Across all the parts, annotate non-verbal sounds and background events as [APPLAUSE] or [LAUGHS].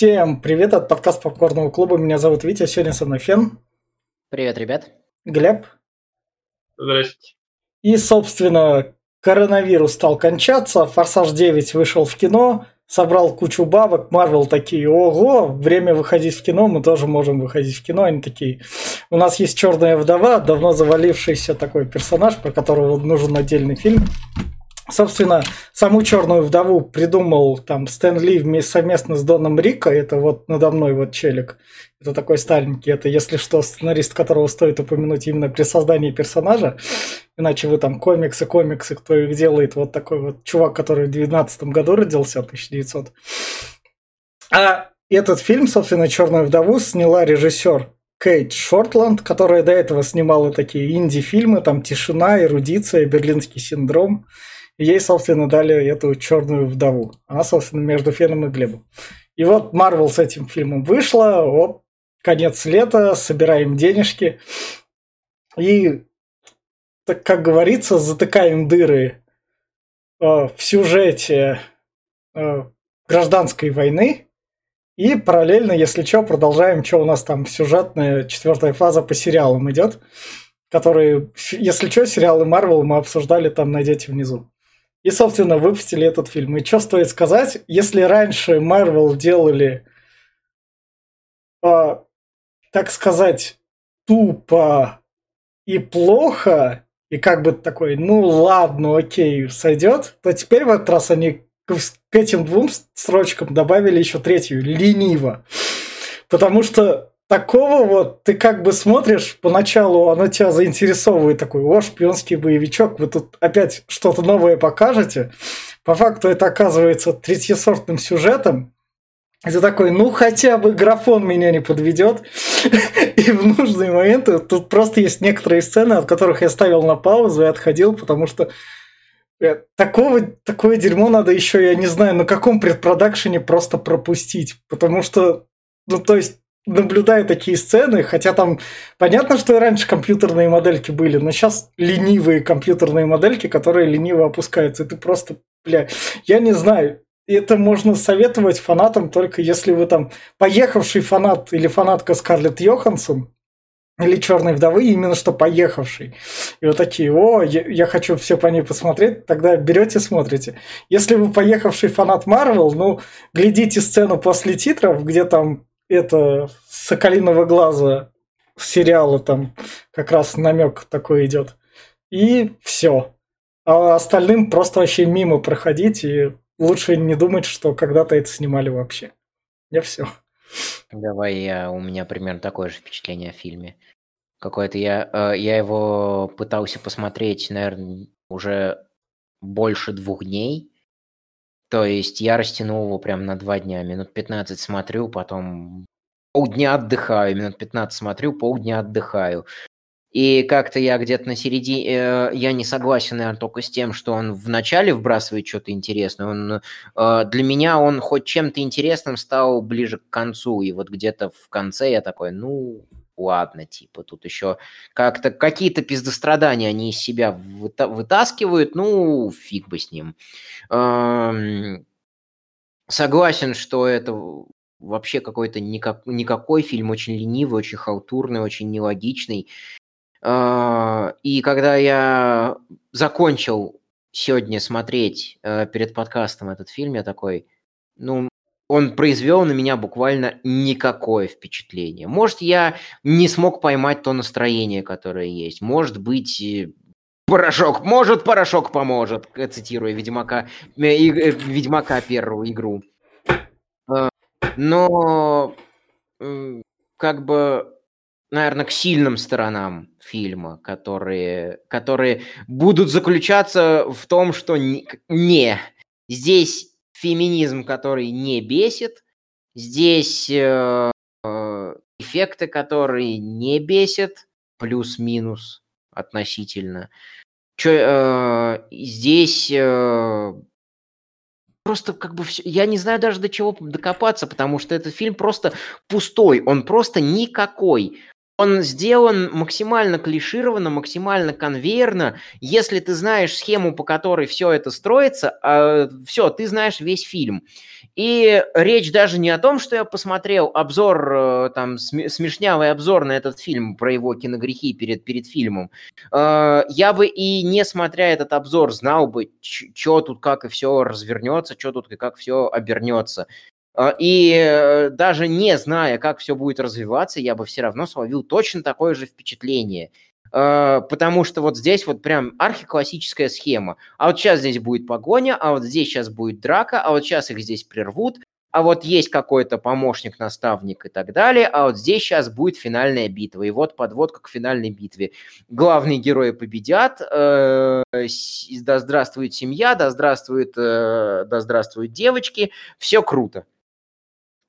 Всем привет, от подкаст Попкорного клуба. Меня зовут Витя, сегодня со мной Фен. Привет, ребят. Глеб. Здрасте. И, собственно, коронавирус стал кончаться, Форсаж 9 вышел в кино, собрал кучу бабок, Марвел такие, ого, время выходить в кино, мы тоже можем выходить в кино. Они такие, у нас есть Черная вдова, давно завалившийся такой персонаж, про которого нужен отдельный фильм. Собственно, саму черную вдову придумал там Стэн Ли совместно с Доном Рико. Это вот надо мной вот челик. Это такой старенький. Это, если что, сценарист, которого стоит упомянуть именно при создании персонажа. Иначе вы там комиксы, комиксы, кто их делает. Вот такой вот чувак, который в 19 году родился, 1900. А этот фильм, собственно, «Черную вдову» сняла режиссер Кейт Шортланд, которая до этого снимала такие инди-фильмы, там «Тишина», «Эрудиция», «Берлинский синдром». Ей, собственно, дали эту черную вдову. Она, собственно, между Феном и Глебом. И вот Марвел с этим фильмом вышла, оп, конец лета, собираем денежки. И, так как говорится, затыкаем дыры э, в сюжете э, гражданской войны. И параллельно, если что, продолжаем, что у нас там сюжетная четвертая фаза по сериалам идет. Которые, если что, сериалы Марвел мы обсуждали, там найдете внизу. И, собственно, выпустили этот фильм. И что стоит сказать, если раньше Marvel делали, э, так сказать, тупо и плохо, и как бы такой, ну ладно, окей, сойдет, то теперь в этот раз они к, к этим двум строчкам добавили еще третью, лениво. Потому что такого вот ты как бы смотришь, поначалу оно тебя заинтересовывает, такой, о, шпионский боевичок, вы тут опять что-то новое покажете. По факту это оказывается третьесортным сюжетом. И ты такой, ну хотя бы графон меня не подведет. И в нужные моменты тут просто есть некоторые сцены, от которых я ставил на паузу и отходил, потому что э, Такого, такое дерьмо надо еще, я не знаю, на каком предпродакшене просто пропустить. Потому что, ну, то есть, наблюдаю такие сцены, хотя там понятно, что и раньше компьютерные модельки были, но сейчас ленивые компьютерные модельки, которые лениво опускаются. Это просто, бля, я не знаю, это можно советовать фанатам только если вы там поехавший фанат или фанатка Скарлетт Йоханссон, или Черной вдовы, именно что поехавший. И вот такие, о, я, я хочу все по ней посмотреть, тогда берете, смотрите. Если вы поехавший фанат Марвел, ну, глядите сцену после титров, где там это Соколиного глаза сериала там как раз намек такой идет. И все. А остальным просто вообще мимо проходить и лучше не думать, что когда-то это снимали вообще. Я все. Давай я, у меня примерно такое же впечатление о фильме. Какое-то я, э, я его пытался посмотреть, наверное, уже больше двух дней. То есть я растянул его прям на два дня. Минут 15 смотрю, потом полдня отдыхаю, минут 15 смотрю, полдня отдыхаю. И как-то я где-то на середине, э, я не согласен, наверное, только с тем, что он в начале вбрасывает что-то интересное. Он, э, для меня он хоть чем-то интересным стал ближе к концу. И вот где-то в конце я такой, ну, ладно, типа, тут еще как-то какие-то пиздострадания они из себя вытаскивают, ну, фиг бы с ним. Эм, согласен, что это вообще какой-то никак, никакой фильм, очень ленивый, очень халтурный, очень нелогичный. А, и когда я закончил сегодня смотреть э, перед подкастом этот фильм, я такой, ну, он произвел на меня буквально никакое впечатление. Может, я не смог поймать то настроение, которое есть. Может быть, э, порошок, может, порошок поможет, цитируя Ведьмака, э, э, Ведьмака первую игру. Но как бы, наверное, к сильным сторонам фильма, которые, которые будут заключаться в том, что не, не здесь феминизм, который не бесит, здесь э, э, эффекты, которые не бесят, плюс-минус относительно. Чё, э, здесь э, просто как бы все, я не знаю даже до чего докопаться, потому что этот фильм просто пустой, он просто никакой. Он сделан максимально клишированно, максимально конвейерно. Если ты знаешь схему, по которой все это строится, э, а, все, ты знаешь весь фильм. И речь даже не о том, что я посмотрел обзор, э, там, смешнявый обзор на этот фильм про его киногрехи перед, перед фильмом. Э, я бы и не смотря этот обзор знал бы, что тут как и все развернется, что тут и как все обернется. А, и э, даже не зная, как все будет развиваться, я бы все равно словил точно такое же впечатление. А, потому что вот здесь вот прям архиклассическая схема. А вот сейчас здесь будет погоня, а вот здесь сейчас будет драка, а вот сейчас их здесь прервут, а вот есть какой-то помощник, наставник и так далее, а вот здесь сейчас будет финальная битва. И вот подводка к финальной битве. Главные герои победят, э, да здравствует семья, да здравствует, э, да здравствуют девочки, все круто.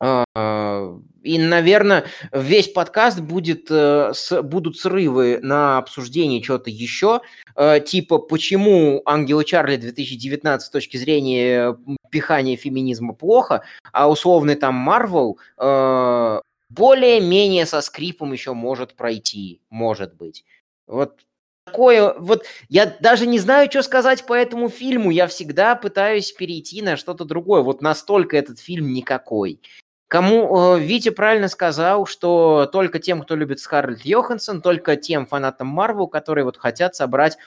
А, и, наверное, весь подкаст будет, э, будут срывы на обсуждение чего-то еще, э, типа почему Ангелы Чарли 2019 с точки зрения пихания феминизма плохо, а условный там Марвел э, более-менее со скрипом еще может пройти, может быть. Вот такое, вот я даже не знаю, что сказать по этому фильму, я всегда пытаюсь перейти на что-то другое, вот настолько этот фильм никакой. Кому э, Витя правильно сказал, что только тем, кто любит Скарлетт Йоханссон, только тем фанатам Марвел, которые вот хотят собрать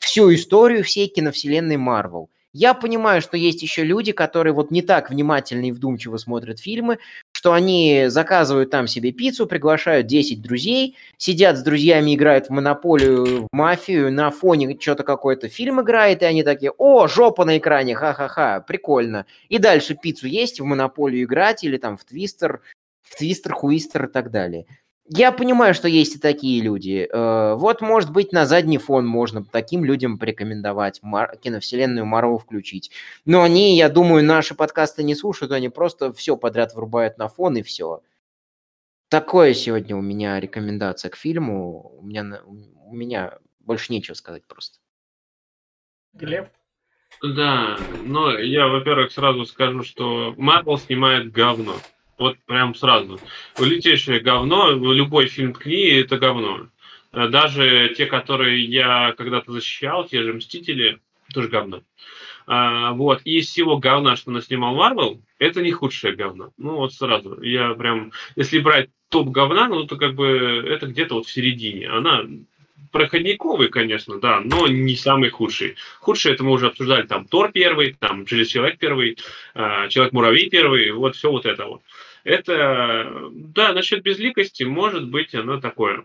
всю историю всей киновселенной Марвел. Я понимаю, что есть еще люди, которые вот не так внимательно и вдумчиво смотрят фильмы, что они заказывают там себе пиццу, приглашают 10 друзей, сидят с друзьями, играют в монополию, в мафию, на фоне что-то какой-то фильм играет, и они такие, о, жопа на экране, ха-ха-ха, прикольно. И дальше пиццу есть, в монополию играть или там в твистер, в твистер, хуистер и так далее я понимаю, что есть и такие люди. Э, вот, может быть, на задний фон можно таким людям порекомендовать Мар- киновселенную Марвел включить. Но они, я думаю, наши подкасты не слушают, они просто все подряд врубают на фон и все. Такое сегодня у меня рекомендация к фильму. У меня, у меня больше нечего сказать просто. Глеб? Да, но я, во-первых, сразу скажу, что Марвел снимает говно. Вот прям сразу. Лютейшее говно, любой фильм книги это говно. Э, даже те, которые я когда-то защищал, те же Мстители, тоже говно. А, вот. И из всего говна, что наснимал Марвел, это не худшее говно. Ну вот сразу. Я прям, если брать топ говна, ну то как бы это где-то вот в середине. Она проходниковый, конечно, да, но не самый худший. Худший это мы уже обсуждали, там Тор первый, там Железный человек первый, э, Человек-муравей первый, вот все вот это вот. Это, да, насчет безликости, может быть, оно такое.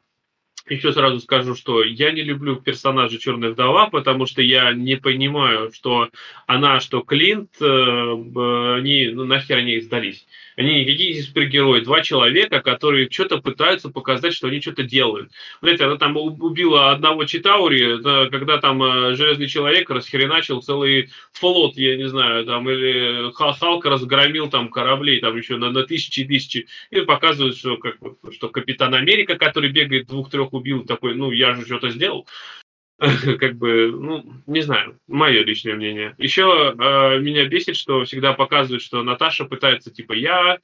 Еще сразу скажу, что я не люблю персонажа Черная вдова, потому что я не понимаю, что она, что Клинт, э, они, ну нахер они сдались. Они никакие супергерои. Два человека, которые что-то пытаются показать, что они что-то делают. Знаете, она там убила одного Читаури, когда там э, Железный Человек расхреначил целый флот, я не знаю, там, или Халк разгромил там кораблей, там еще на, на тысячи и тысячи. И показывают, что, как, что Капитан Америка, который бегает, двух-трех убил, такой, ну, я же что-то сделал. [LAUGHS] как бы, ну, не знаю, мое личное мнение. Еще э, меня бесит, что всегда показывают, что Наташа пытается, типа, я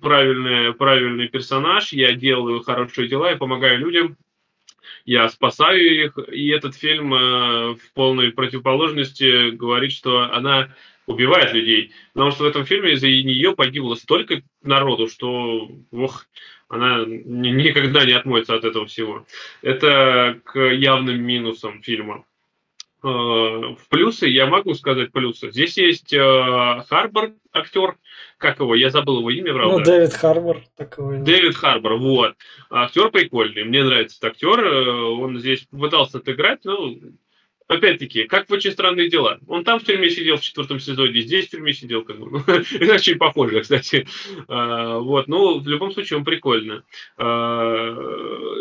правильный, правильный персонаж, я делаю хорошие дела и помогаю людям, я спасаю их, и этот фильм э, в полной противоположности говорит, что она убивает людей. Потому что в этом фильме из-за нее погибло столько народу, что, ох, она никогда не отмоется от этого всего. Это к явным минусам фильма. Э, в плюсы я могу сказать плюсы. Здесь есть э, Харбор, актер, как его, я забыл его имя, правда? Ну, Дэвид Харбор. Такой. Дэвид Харбор, вот. Актер прикольный, мне нравится этот актер, э, он здесь пытался отыграть, но опять-таки, как в «Очень странные дела». Он там в тюрьме сидел в четвертом сезоне, здесь в тюрьме сидел, как бы. [LAUGHS] Это очень похоже, кстати. А, вот, ну, в любом случае, он прикольно. А,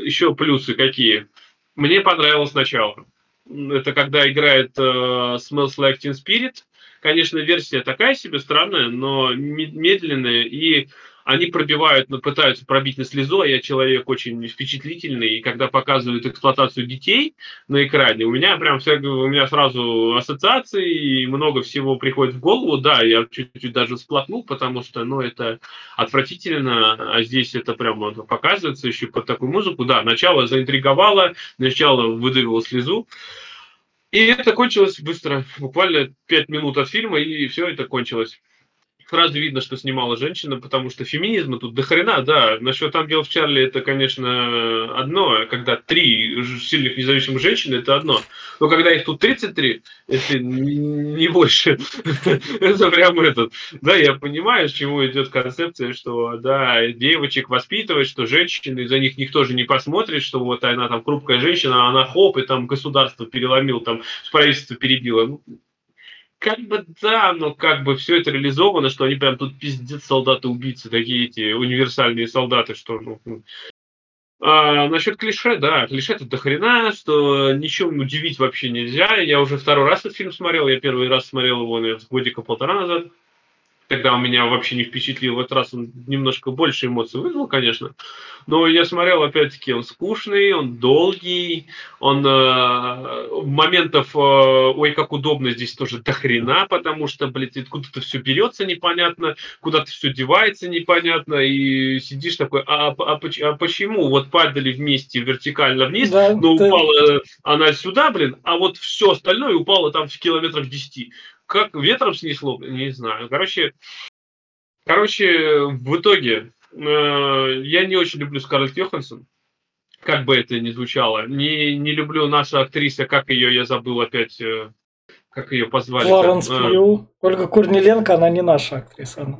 еще плюсы какие? Мне понравилось начало. Это когда играет uh, Smells Like Teen Spirit. Конечно, версия такая себе странная, но медленная и они пробивают, ну, пытаются пробить на слезу, а я человек очень впечатлительный, и когда показывают эксплуатацию детей на экране, у меня прям все, у меня сразу ассоциации, и много всего приходит в голову, да, я чуть-чуть даже всплакнул, потому что, ну, это отвратительно, а здесь это прям показывается еще под такую музыку, да, начало заинтриговало, начало выдавило слезу, и это кончилось быстро, буквально пять минут от фильма, и все это кончилось сразу видно, что снимала женщина, потому что феминизма тут до хрена, да. Насчет ангелов Чарли это, конечно, одно. Когда три сильных независимых женщины, это одно. Но когда их тут 33, если не больше, [LAUGHS] это прям этот. Да, я понимаю, с чего идет концепция, что, да, девочек воспитывать, что женщины, за них никто же не посмотрит, что вот она там хрупкая женщина, а она хоп, и там государство переломил, там правительство перебило. Как бы да, но как бы все это реализовано, что они прям тут пиздец солдаты-убийцы, такие эти универсальные солдаты, что ну, ну. а, насчет клише, да, клише тут до хрена, что ничем удивить вообще нельзя. Я уже второй раз этот фильм смотрел, я первый раз смотрел его наверное, годика полтора назад. Тогда он меня вообще не впечатлил. В этот раз он немножко больше эмоций вызвал, конечно. Но я смотрел, опять-таки, он скучный, он долгий, он э, моментов, э, ой, как удобно здесь тоже до хрена, потому что, блядь, откуда-то все берется непонятно, куда-то все девается непонятно, и сидишь такой, а, а, а, а почему? Вот падали вместе вертикально вниз, да, но ты... упала она сюда, блин, а вот все остальное упало там в километрах 10 как ветром снесло, не знаю. Короче, короче, в итоге э, я не очень люблю Скарлетт Йоханссон, как бы это ни звучало. Не, не люблю нашу актрису, как ее, я забыл опять, э, как ее позвали. Флоренс Пью. Э, Ольга Курниленко, она не наша актриса. Она.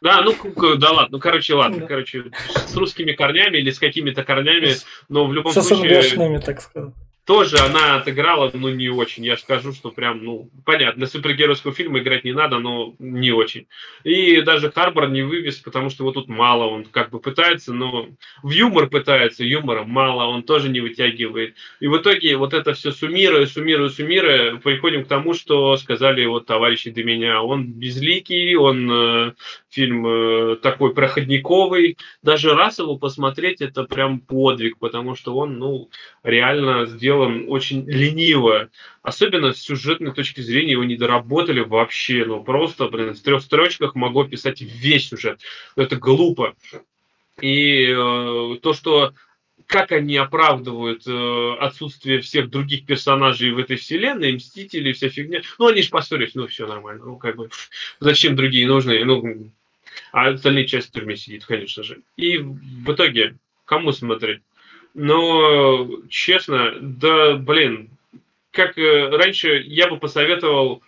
Да, ну, да ладно, ну, короче, ладно, да. короче, с русскими корнями или с какими-то корнями, но в любом Со случае... С так сказать тоже она отыграла, ну, не очень. Я скажу, что прям, ну, понятно, для супергеройского фильма играть не надо, но не очень. И даже Харбор не вывез, потому что его тут мало. Он как бы пытается, но в юмор пытается, юмора мало, он тоже не вытягивает. И в итоге вот это все суммируя, суммируя, суммируя, приходим к тому, что сказали вот товарищи до меня. Он безликий, он э, фильм э, такой проходниковый. Даже раз его посмотреть, это прям подвиг, потому что он, ну, реально сделан очень лениво. Особенно с сюжетной точки зрения его не доработали вообще. Ну, просто, блин, в трех строчках могу писать весь сюжет. Это глупо. И э, то, что как они оправдывают э, отсутствие всех других персонажей в этой вселенной, Мстители, вся фигня. Ну, они же поссорились, ну, все нормально. Ну, как бы, зачем другие нужны? Ну, а остальные часть в тюрьме сидит, конечно же. И в итоге, кому смотреть? Но, честно, да, блин, как э, раньше я бы посоветовал,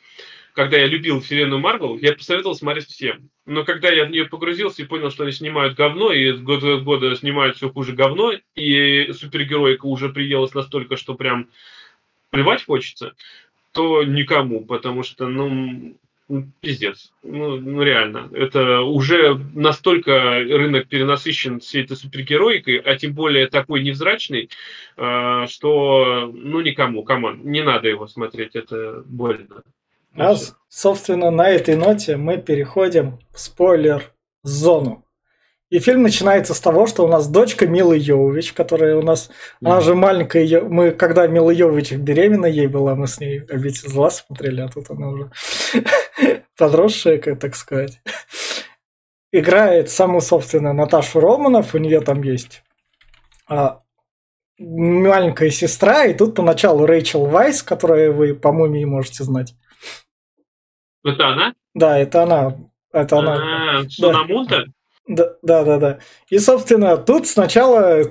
когда я любил вселенную Марвел, я посоветовал смотреть всем. Но когда я в нее погрузился и понял, что они снимают говно, и год от года снимают все хуже говно, и супергероика уже приелась настолько, что прям плевать хочется, то никому, потому что, ну, ну, пиздец. Ну, ну, реально. Это уже настолько рынок перенасыщен всей этой супергероикой, а тем более такой невзрачный, э, что, ну, никому, команд, не надо его смотреть, это больно. А, собственно, на этой ноте мы переходим в спойлер-зону. И фильм начинается с того, что у нас дочка Милы Йовович, которая у нас, mm-hmm. она же маленькая, мы когда Мила Йовович беременна ей была, мы с ней «Обитель зла» смотрели, а тут она уже [LAUGHS] подросшая, как так сказать. Играет саму, собственно, Наташу Романов, у нее там есть а, маленькая сестра, и тут поначалу Рэйчел Вайс, которую вы по мумии можете знать. Это она? Да, это она. Это она. А, Сунамунта? Да, да, да, да. И, собственно, тут сначала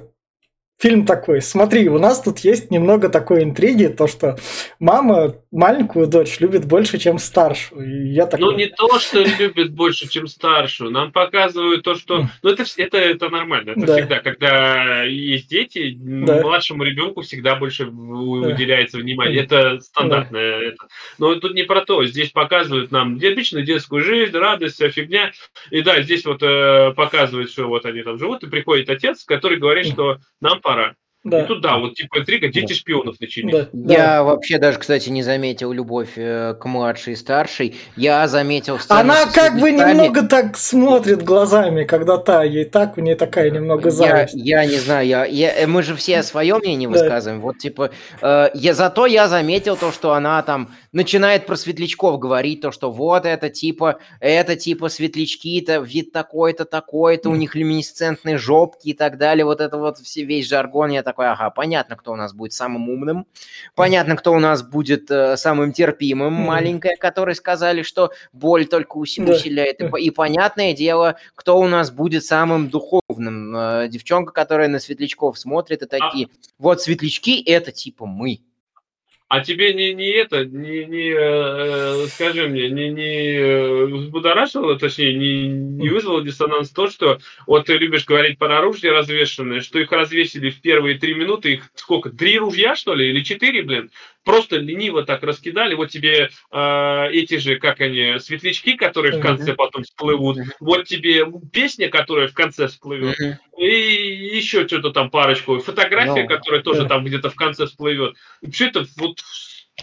фильм такой, смотри, у нас тут есть немного такой интриги, то, что мама маленькую дочь любит больше, чем старшую. И я такой... Ну, не то, что любит больше, чем старшую. Нам показывают то, что... Ну, это, это, это нормально. Это да. всегда, когда есть дети, да. младшему ребенку всегда больше уделяется да. внимание. Это стандартное. Да. Это. Но тут не про то. Здесь показывают нам обычную детскую жизнь, радость, вся фигня. И да, здесь вот э, показывают, что вот они там живут, и приходит отец, который говорит, что нам para Да. И тут, да, вот типа интрига, дети шпионов начались. Да, Я да. вообще даже, кстати, не заметил любовь э, к младшей и старшей. Я заметил Она как бы немного так смотрит глазами, когда та, ей так, у нее такая немного Я, зависть. я не знаю, я, я- э, мы же все свое мнение Да. высказываем. Вот типа, э, я, зато я заметил то, что она там начинает про светлячков говорить, то, что вот это типа, это типа светлячки-то, вид такой-то, такой-то, у них люминесцентные жопки и так далее. Вот это вот все, весь жаргон. Я такой, ага, понятно, кто у нас будет самым умным, понятно, кто у нас будет э, самым терпимым, Мгм. маленькая, которые сказали, что боль только уси- Да. усиляет. И, и понятное дело, кто у нас будет самым духовным. Э, Девчонка, которая на светлячков смотрит и такие, вот светлячки это типа мы. А тебе не, не это, не, не э, скажи мне, не, не э, взбудоражило, точнее, не, не вызвало диссонанс то, что вот ты любишь говорить про оружие развешенное, что их развесили в первые три минуты, их сколько, три ружья, что ли, или четыре, блин? Просто лениво так раскидали, вот тебе э, эти же, как они, светлячки, которые в конце потом всплывут, вот тебе песня, которая в конце всплывет, и еще что-то там парочку. Фотография, Ну, которая тоже там где-то в конце всплывет. Все это вот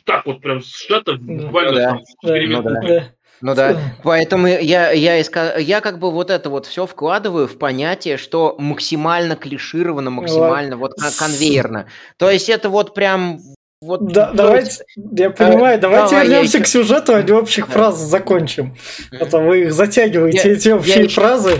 так вот прям сжато буквально Ну да. там Да. Ну да. Да. Ну да, поэтому я, я, и ска- я как бы вот это вот все вкладываю в понятие, что максимально клишировано, максимально вот кон- конвейерно. То есть это вот прям вот... Да, то давайте, есть- я понимаю, давайте давай, вернемся ещё- к сюжету, а не общих Да. фраз закончим. А то вы их затягиваете, Я- эти общие я фразы.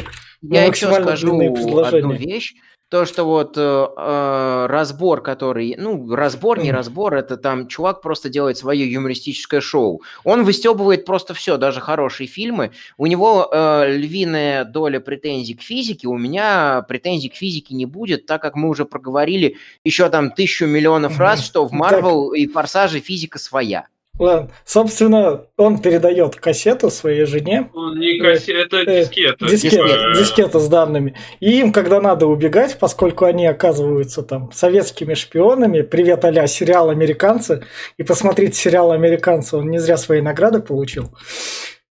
Я еще максимально скажу длинные одну вещь. То, что вот э, э, разбор, который, ну, разбор, не разбор, это там чувак просто делает свое юмористическое шоу. Он выстебывает просто все, даже хорошие фильмы. У него э, львиная доля претензий к физике, у меня претензий к физике не будет, так как мы уже проговорили еще там тысячу миллионов раз, что в. Марвел и Форсаже физика своя. Ладно, собственно, он передает кассету своей жене, Не кассе- это Э, дискета. дискет, типа, дискета с данными. И им, когда надо убегать, поскольку они оказываются там советскими шпионами, привет а сериал «Американцы», и посмотрите сериал «Американцы», он не зря свои награды получил.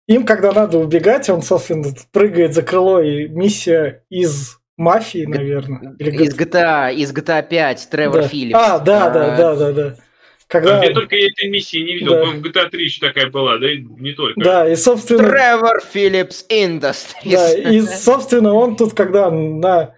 Им, когда надо убегать, он, собственно, прыгает за крыло, и миссия из мафии, наверное. Или Из GTA, из GTA 5, Тревор Да. Филлипс. А, да, да, А, да, да, да. Когда... Я только этой миссии не видел. Да. По-моему, GTA 3 еще такая была, да и не только. Да, и, собственно... Тревор Филлипс Industries. Да, и, собственно, он тут, когда на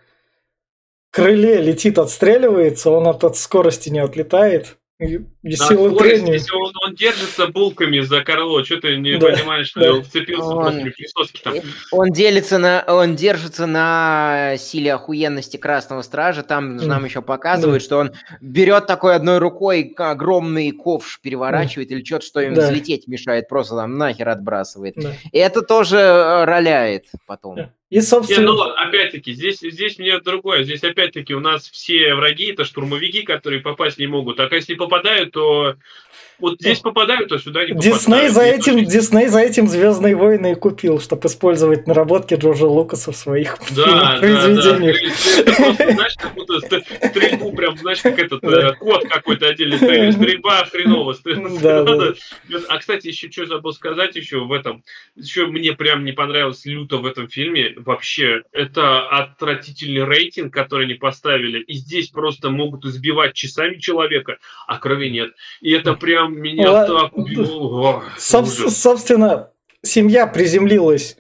крыле летит, отстреливается, он от, от скорости не отлетает. И, и На силы трения. если он, держится булками за Карло, что ты не Да, понимаешь, что да. Он вцепился Он- просто в присоски там. Он делится на, он держится на силе охуенности Красного Стража. Там Мгм. нам еще показывают, что он берет такой одной рукой огромный ковш, переворачивает или что-то, что им Да. взлететь мешает, просто там нахер отбрасывает. Да. И это тоже э, роляет потом. Да. И, Не, собственно, ну, опять-таки, здесь, здесь мне другое. Здесь, опять-таки, у нас все враги это штурмовики, которые попасть не могут. А если попадают, то вот здесь попадают, то сюда не попадают. Дисней за этим, Дисней за этим Звездные войны и купил, чтобы использовать наработки Джорджа Лукаса в своих [LAUGHS] Да, да, да. произведениях. Это просто, знаешь, как будто ст- стрельбу прям, знаешь, как этот Да. э, код какой-то отдельный. Стрельба хреново. Да, да. [LAUGHS] А, кстати, еще что забыл сказать еще в этом. Еще мне прям не понравилось люто в этом фильме. Вообще, это отвратительный рейтинг, который они поставили. И здесь просто могут избивать часами человека, а крови нет. И это прям меня Ла- так убило. О, Соб- собственно, семья приземлилась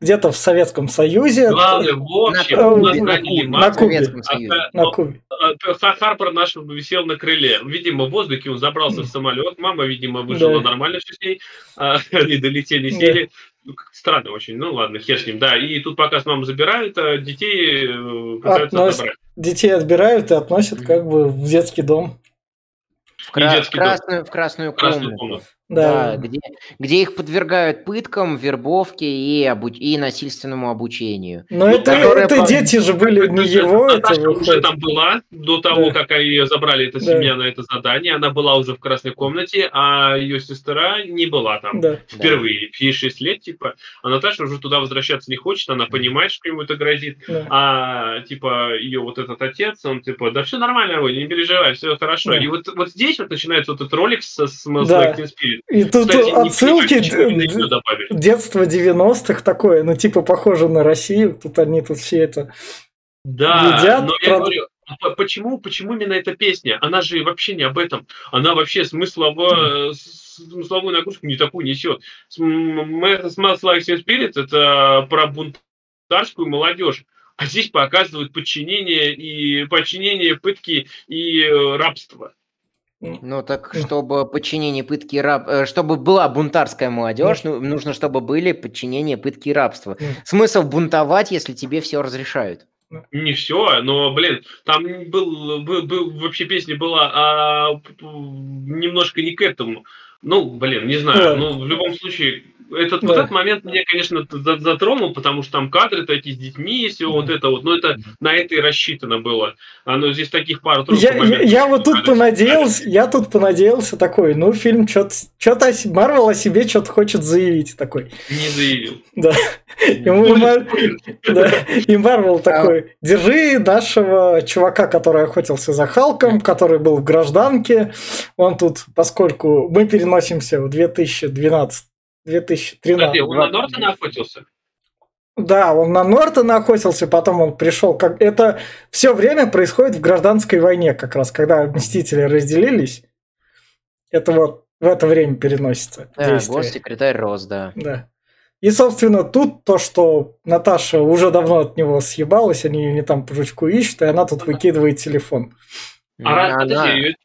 где-то в Советском Союзе. Главное, в общем, На нас на Кубе, на Кубе. Советском а, Союзе. а, На Кубе. А, Ха- Харпер наш висел на крыле. Видимо, в воздухе он забрался в самолет. Мама, видимо, выжила Да. нормально все с ней. А, [LAUGHS] Они долетели, Да. сели. Ну, как-то странно очень. Ну ладно, хер с ним. Да, и тут пока с мамой забирают, а детей э, пытаются Относ- забрать. Детей отбирают и относят как бы в детский дом. В, кра- детский в красную, в красную Красную комнату. Да. Да, где, где их подвергают пыткам, вербовке и, обу- и насильственному обучению. Но это, это по- дети же были не его, это Наташа уже выходит. там была до того, Да. как ее забрали эта Да. семья на это задание. Она была уже в красной комнате, а ее сестра не была там. Да. Впервые, ей 6 лет, типа, а Наташа уже туда возвращаться не хочет, она понимает, что ему это грозит, Да. а, типа, ее вот этот отец, он, типа, да все нормально, не переживай, все хорошо. Да. И вот, вот здесь вот начинается вот этот ролик со Smells Да. Like Teen Spirit. И тут Кстати, отсылки детства 90-х такое, ну типа похоже на Россию. Тут они тут все это Да, едят, но я прод- говорю, А почему, почему именно эта песня? Она же вообще не об этом. Она вообще смыслово, смысловую нагрузку не такую несет. Smells Like Teen Spirit – это про бунтарскую молодежь. А здесь показывают подчинение и подчинение, пытки и э, рабство. Ну так, чтобы подчинение, пытки и раб... Э, чтобы была бунтарская молодежь, ну, нужно, чтобы были подчинение, пытки и рабство. Смысл бунтовать, если тебе все разрешают? Не все, но, блин, там был, был, был вообще песня была а, немножко не к этому. Ну, блин, не знаю. Ну, в любом случае, этот, да. вот этот момент меня, конечно, затронул, потому что там кадры такие с детьми, и все вот это вот, но это на это и рассчитано было. Оно здесь таких пару я, я, я вот тут понадеялся, я тут понадеялся такой, ну, фильм что-то, Марвел о себе что-то хочет заявить такой. Не заявил. Да. И Марвел такой, держи нашего чувака, который охотился за Халком, который был в гражданке, он тут, поскольку мы переносимся в 2012 2013. Подожди, он на Нортона охотился? Да, он на Нортона охотился, потом он пришел. Как... Это все время происходит в гражданской войне, как раз, когда Мстители разделились. Это вот в это время переносится. Да, госсекретарь Рос, да. Да. И, собственно, тут то, что Наташа уже давно от него съебалась, они ее не там по жучку ищут, и она тут выкидывает телефон. А, подожди,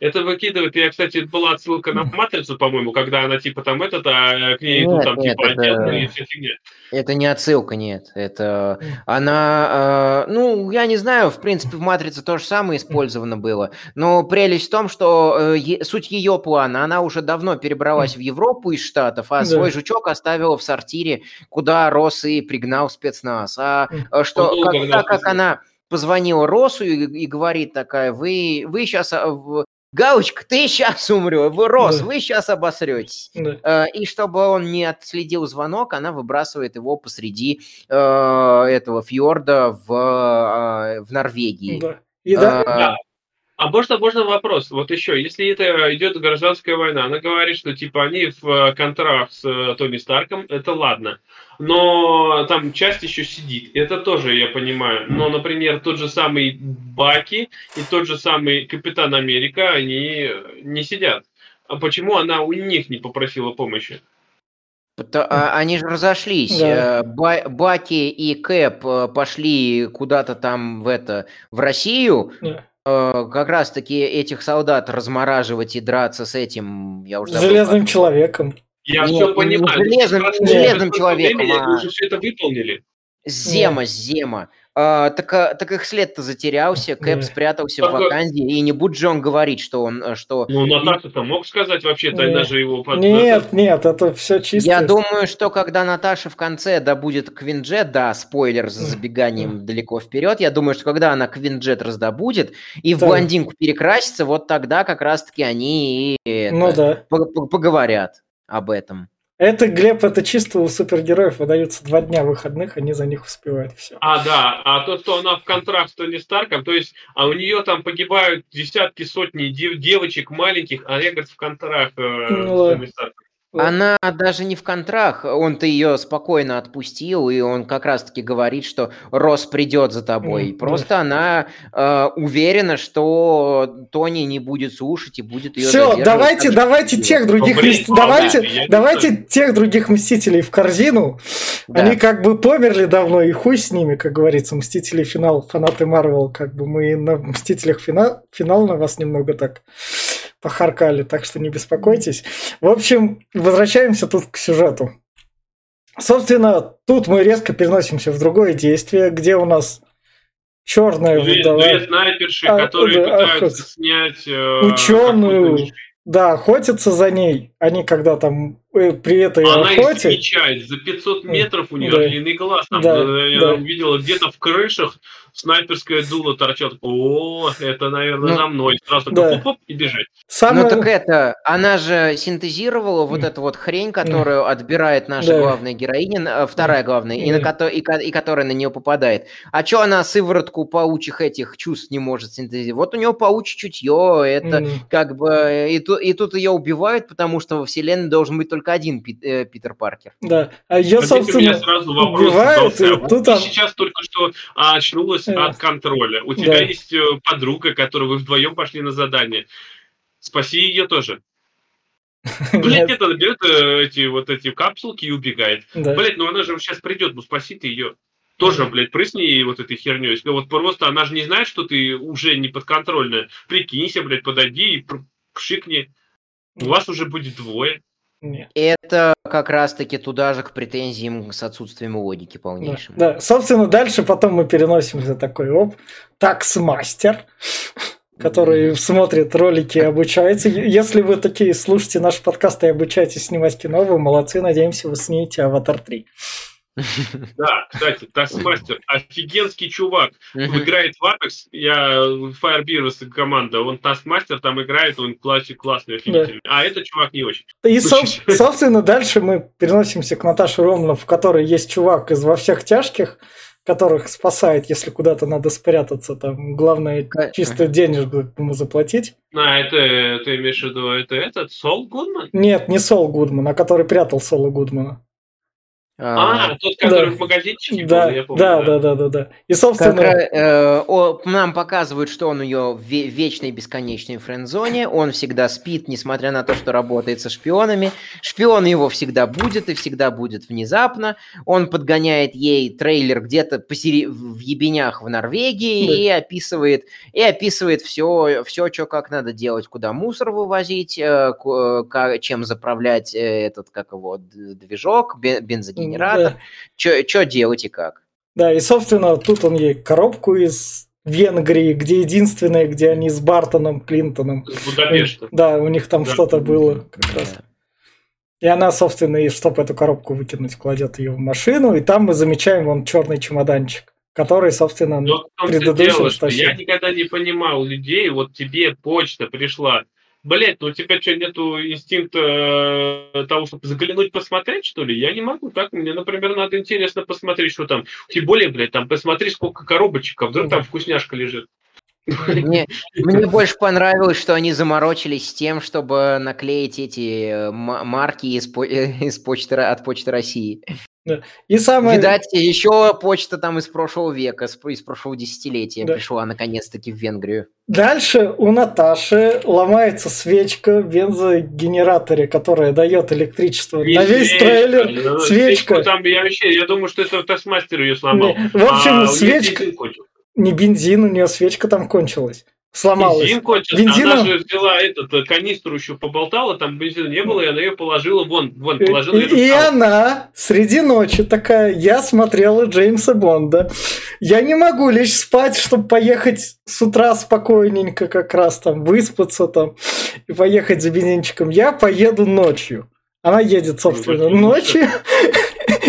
это выкидывает, я, кстати, была отсылка на Матрицу, по-моему, когда она типа там этот, а к ней идут там нет, типа это... и вся фигня. Это не отсылка, нет. Это она, э, ну, я не знаю, в принципе, в Матрице то же самое использовано было. Но прелесть в том, что э, суть ее плана, она уже давно перебралась в Европу из Штатов, а да. свой жучок оставила в сортире, куда рос и пригнал спецназ. А э, что, как, так как она позвонила Росу и, и говорит такая, вы, вы сейчас Галочка, ты сейчас умрешь, вы рос, да. вы сейчас обосретесь. Да. Э, и чтобы он не отследил звонок, она выбрасывает его посреди э, этого фьорда в, э, в Норвегии. Да. И да, да. А можно, можно вопрос? Вот еще, если это идет гражданская война, она говорит, что типа они в контракт с э, Тони Старком, это ладно. Но там часть еще сидит. Это тоже я понимаю. Но, например, тот же самый Баки и тот же самый Капитан Америка, они не сидят. А почему она у них не попросила помощи? А, они же разошлись. Да. Э, Баки и Кэп э, пошли куда-то там в это в Россию. Да. Э, как раз-таки этих солдат размораживать и драться с этим, я уже забыл, Железным как... человеком. Я Нет, все понимаю. Железным, железным человеком. Времени, а... Вы уже все это выполнили. Зема, Нет. Зема. А, так, а, так их след-то затерялся, Кэп спрятался так, в Ваканде, и не будет же он говорить, что он... Э, что... Ну, Наташа-то мог сказать вообще-то, нет. даже его... Под... Нет, нет, это все чисто. Я думаю, что когда Наташа в конце добудет Квинджет, да, спойлер за забеганием далеко вперед, я думаю, что когда она Квинджет раздобудет и в да. блондинку перекрасится, вот тогда как раз-таки они и это, ну, да. поговорят об этом. Это, Глеб, это чисто у супергероев выдаются два дня выходных, они за них успевают все. А, да, а то, что она в контракт с Тони Старком, то есть, а у нее там погибают десятки, сотни дев- девочек маленьких, а я, говорит, в контракт э, ну, с Тони Старком. Она даже не в контрах, он-то ее спокойно отпустил, и он как раз-таки говорит, что Рос придет за тобой. Mm, Просто да. она э, уверена, что Тони не будет слушать и будет ее. Все, давайте, давайте тех других, ну, блин, давайте, да, давайте тех других мстителей в корзину. Да. Они как бы померли давно, и хуй с ними, как говорится, мстители финал, фанаты Марвел, как бы мы на мстителях финал, финал на вас немного так похаркали, так что не беспокойтесь. В общем, возвращаемся тут к сюжету. Собственно, тут мы резко переносимся в другое действие, где у нас черная две, две снайперши, а, которые да, пытаются охот... снять э, ученую. Да, охотятся за ней. Они когда там э, при этой Она охоте... Она за 500 метров у нее да. длинный глаз. Там, да, я да. увидела где-то в крышах снайперское дуло торчат. О, это, наверное, ну, за мной. Сразу да. хоп-хоп и бежать. Самое... Ну так это, она же синтезировала вот эту вот хрень, которую отбирает наша да. главная героиня, вторая главная, и, на ко- и, и которая на нее попадает. А что она сыворотку паучих этих чувств не может синтезировать? Вот у нее паучье чутье, это mm. как бы... И, ту, и тут ее убивают, потому что во вселенной должен быть только один Пит- э, Питер Паркер. Да. А А здесь у меня собственно, сразу вопрос убивают, задался. тут ты сейчас только что очнулась Э. от контроля. У тебя Да. есть э, подруга, которую вы вдвоем пошли на задание. Спаси ее тоже. [LAUGHS] Блять, это берет э, эти вот эти капсулки и убегает. да. Блять, ну она же сейчас придет, ну спаси ты ее. Тоже, блядь, прысни ей вот этой херней. Если Вот просто она же не знает, что ты уже не подконтрольная. Прикинься, блядь, подойди и пшикни. У вас уже будет двое. Нет. Это как раз-таки туда же к претензиям с отсутствием логики Да, полнейшим. да. собственно, дальше потом мы переносимся такой, оп, таксмастер, который смотрит ролики и обучается. Если вы такие слушаете наш подкаст и обучаетесь снимать кино, вы молодцы, надеемся, вы снимете «Аватар 3». Да, кстати, Тасмастер, [LAUGHS] офигенский чувак. Мгм. Играет в Apex, я Firebearers команда, он Тасмастер там играет, он классный, классный, офигительный. А этот чувак не очень. И, соб- Слушайте. [LAUGHS] собственно, дальше мы переносимся к Наташе Романов, в которой есть чувак из «Во всех тяжких», которых спасает, если куда-то надо спрятаться. Там главное чисто денежку ему заплатить. А, это, ты имеешь в виду, это этот, Сол Гудман? Нет, не Сол Гудман, а который прятал Сола Гудмана. А, А, тот, который Да. в магазинчике был, Да, я помню. да, да, да, да, да. И, Как собственно, ра- э, о, нам показывают, что он ее в ве- вечной бесконечной френд-зоне. Он всегда спит, несмотря на то, что работает со шпионами. Шпион его всегда будет и всегда будет внезапно. Он подгоняет ей трейлер где-то посери- в ебенях в Норвегии Да. и описывает и описывает все, все, что как надо делать, куда мусор вывозить, э, ку- э, чем заправлять э, этот как его движок, бе- бензогенератор, что делать и как. да, и, собственно, тут он ей коробку из Венгрии, где единственное, где они с Бартоном Клинтоном. С Будапешта. Да, у них там Да. что-то было как раз. Да. И она, собственно, и чтобы эту коробку выкинуть, кладет ее в машину, и там мы замечаем вон черный чемоданчик, который, собственно, Но дело, что стащил. я никогда не понимал людей, вот тебе почта пришла. Блять, ну у тебя что, нету инстинкта э, того, чтобы заглянуть, посмотреть, что ли? Я не могу так. Мне, например, надо интересно посмотреть, что там. Тем более, блядь, там посмотри, сколько коробочек, а вдруг там вкусняшка лежит. Мне, [LAUGHS] мне больше понравилось, что они заморочились с тем, чтобы наклеить эти э, марки из, по- [LAUGHS] из почты, от Почты России. И самое... Видать, еще почта там из прошлого века, из прошлого десятилетия Да. пришла наконец-таки в Венгрию. Дальше у Наташи ломается свечка в бензогенераторе, которая дает электричество на весь Свечка, трейлер. ну, Свечка. Там я вообще, я думаю, что это Тасмастер ее сломал. Не, в общем, А свечка. Не бензин, у нее свечка там кончилась. Сломалась. Бензин кончился. Бензином- Она же взяла этот э, канистру еще поболтала, там бензина не было, и она ее положила вон, вон, И, положила и стол. она среди ночи такая, я смотрела Джеймса Бонда. Я не могу лечь спать, чтобы поехать с утра спокойненько как раз там, выспаться там и поехать за бензинчиком. Я поеду ночью. Она едет, собственно, Ну, ночью.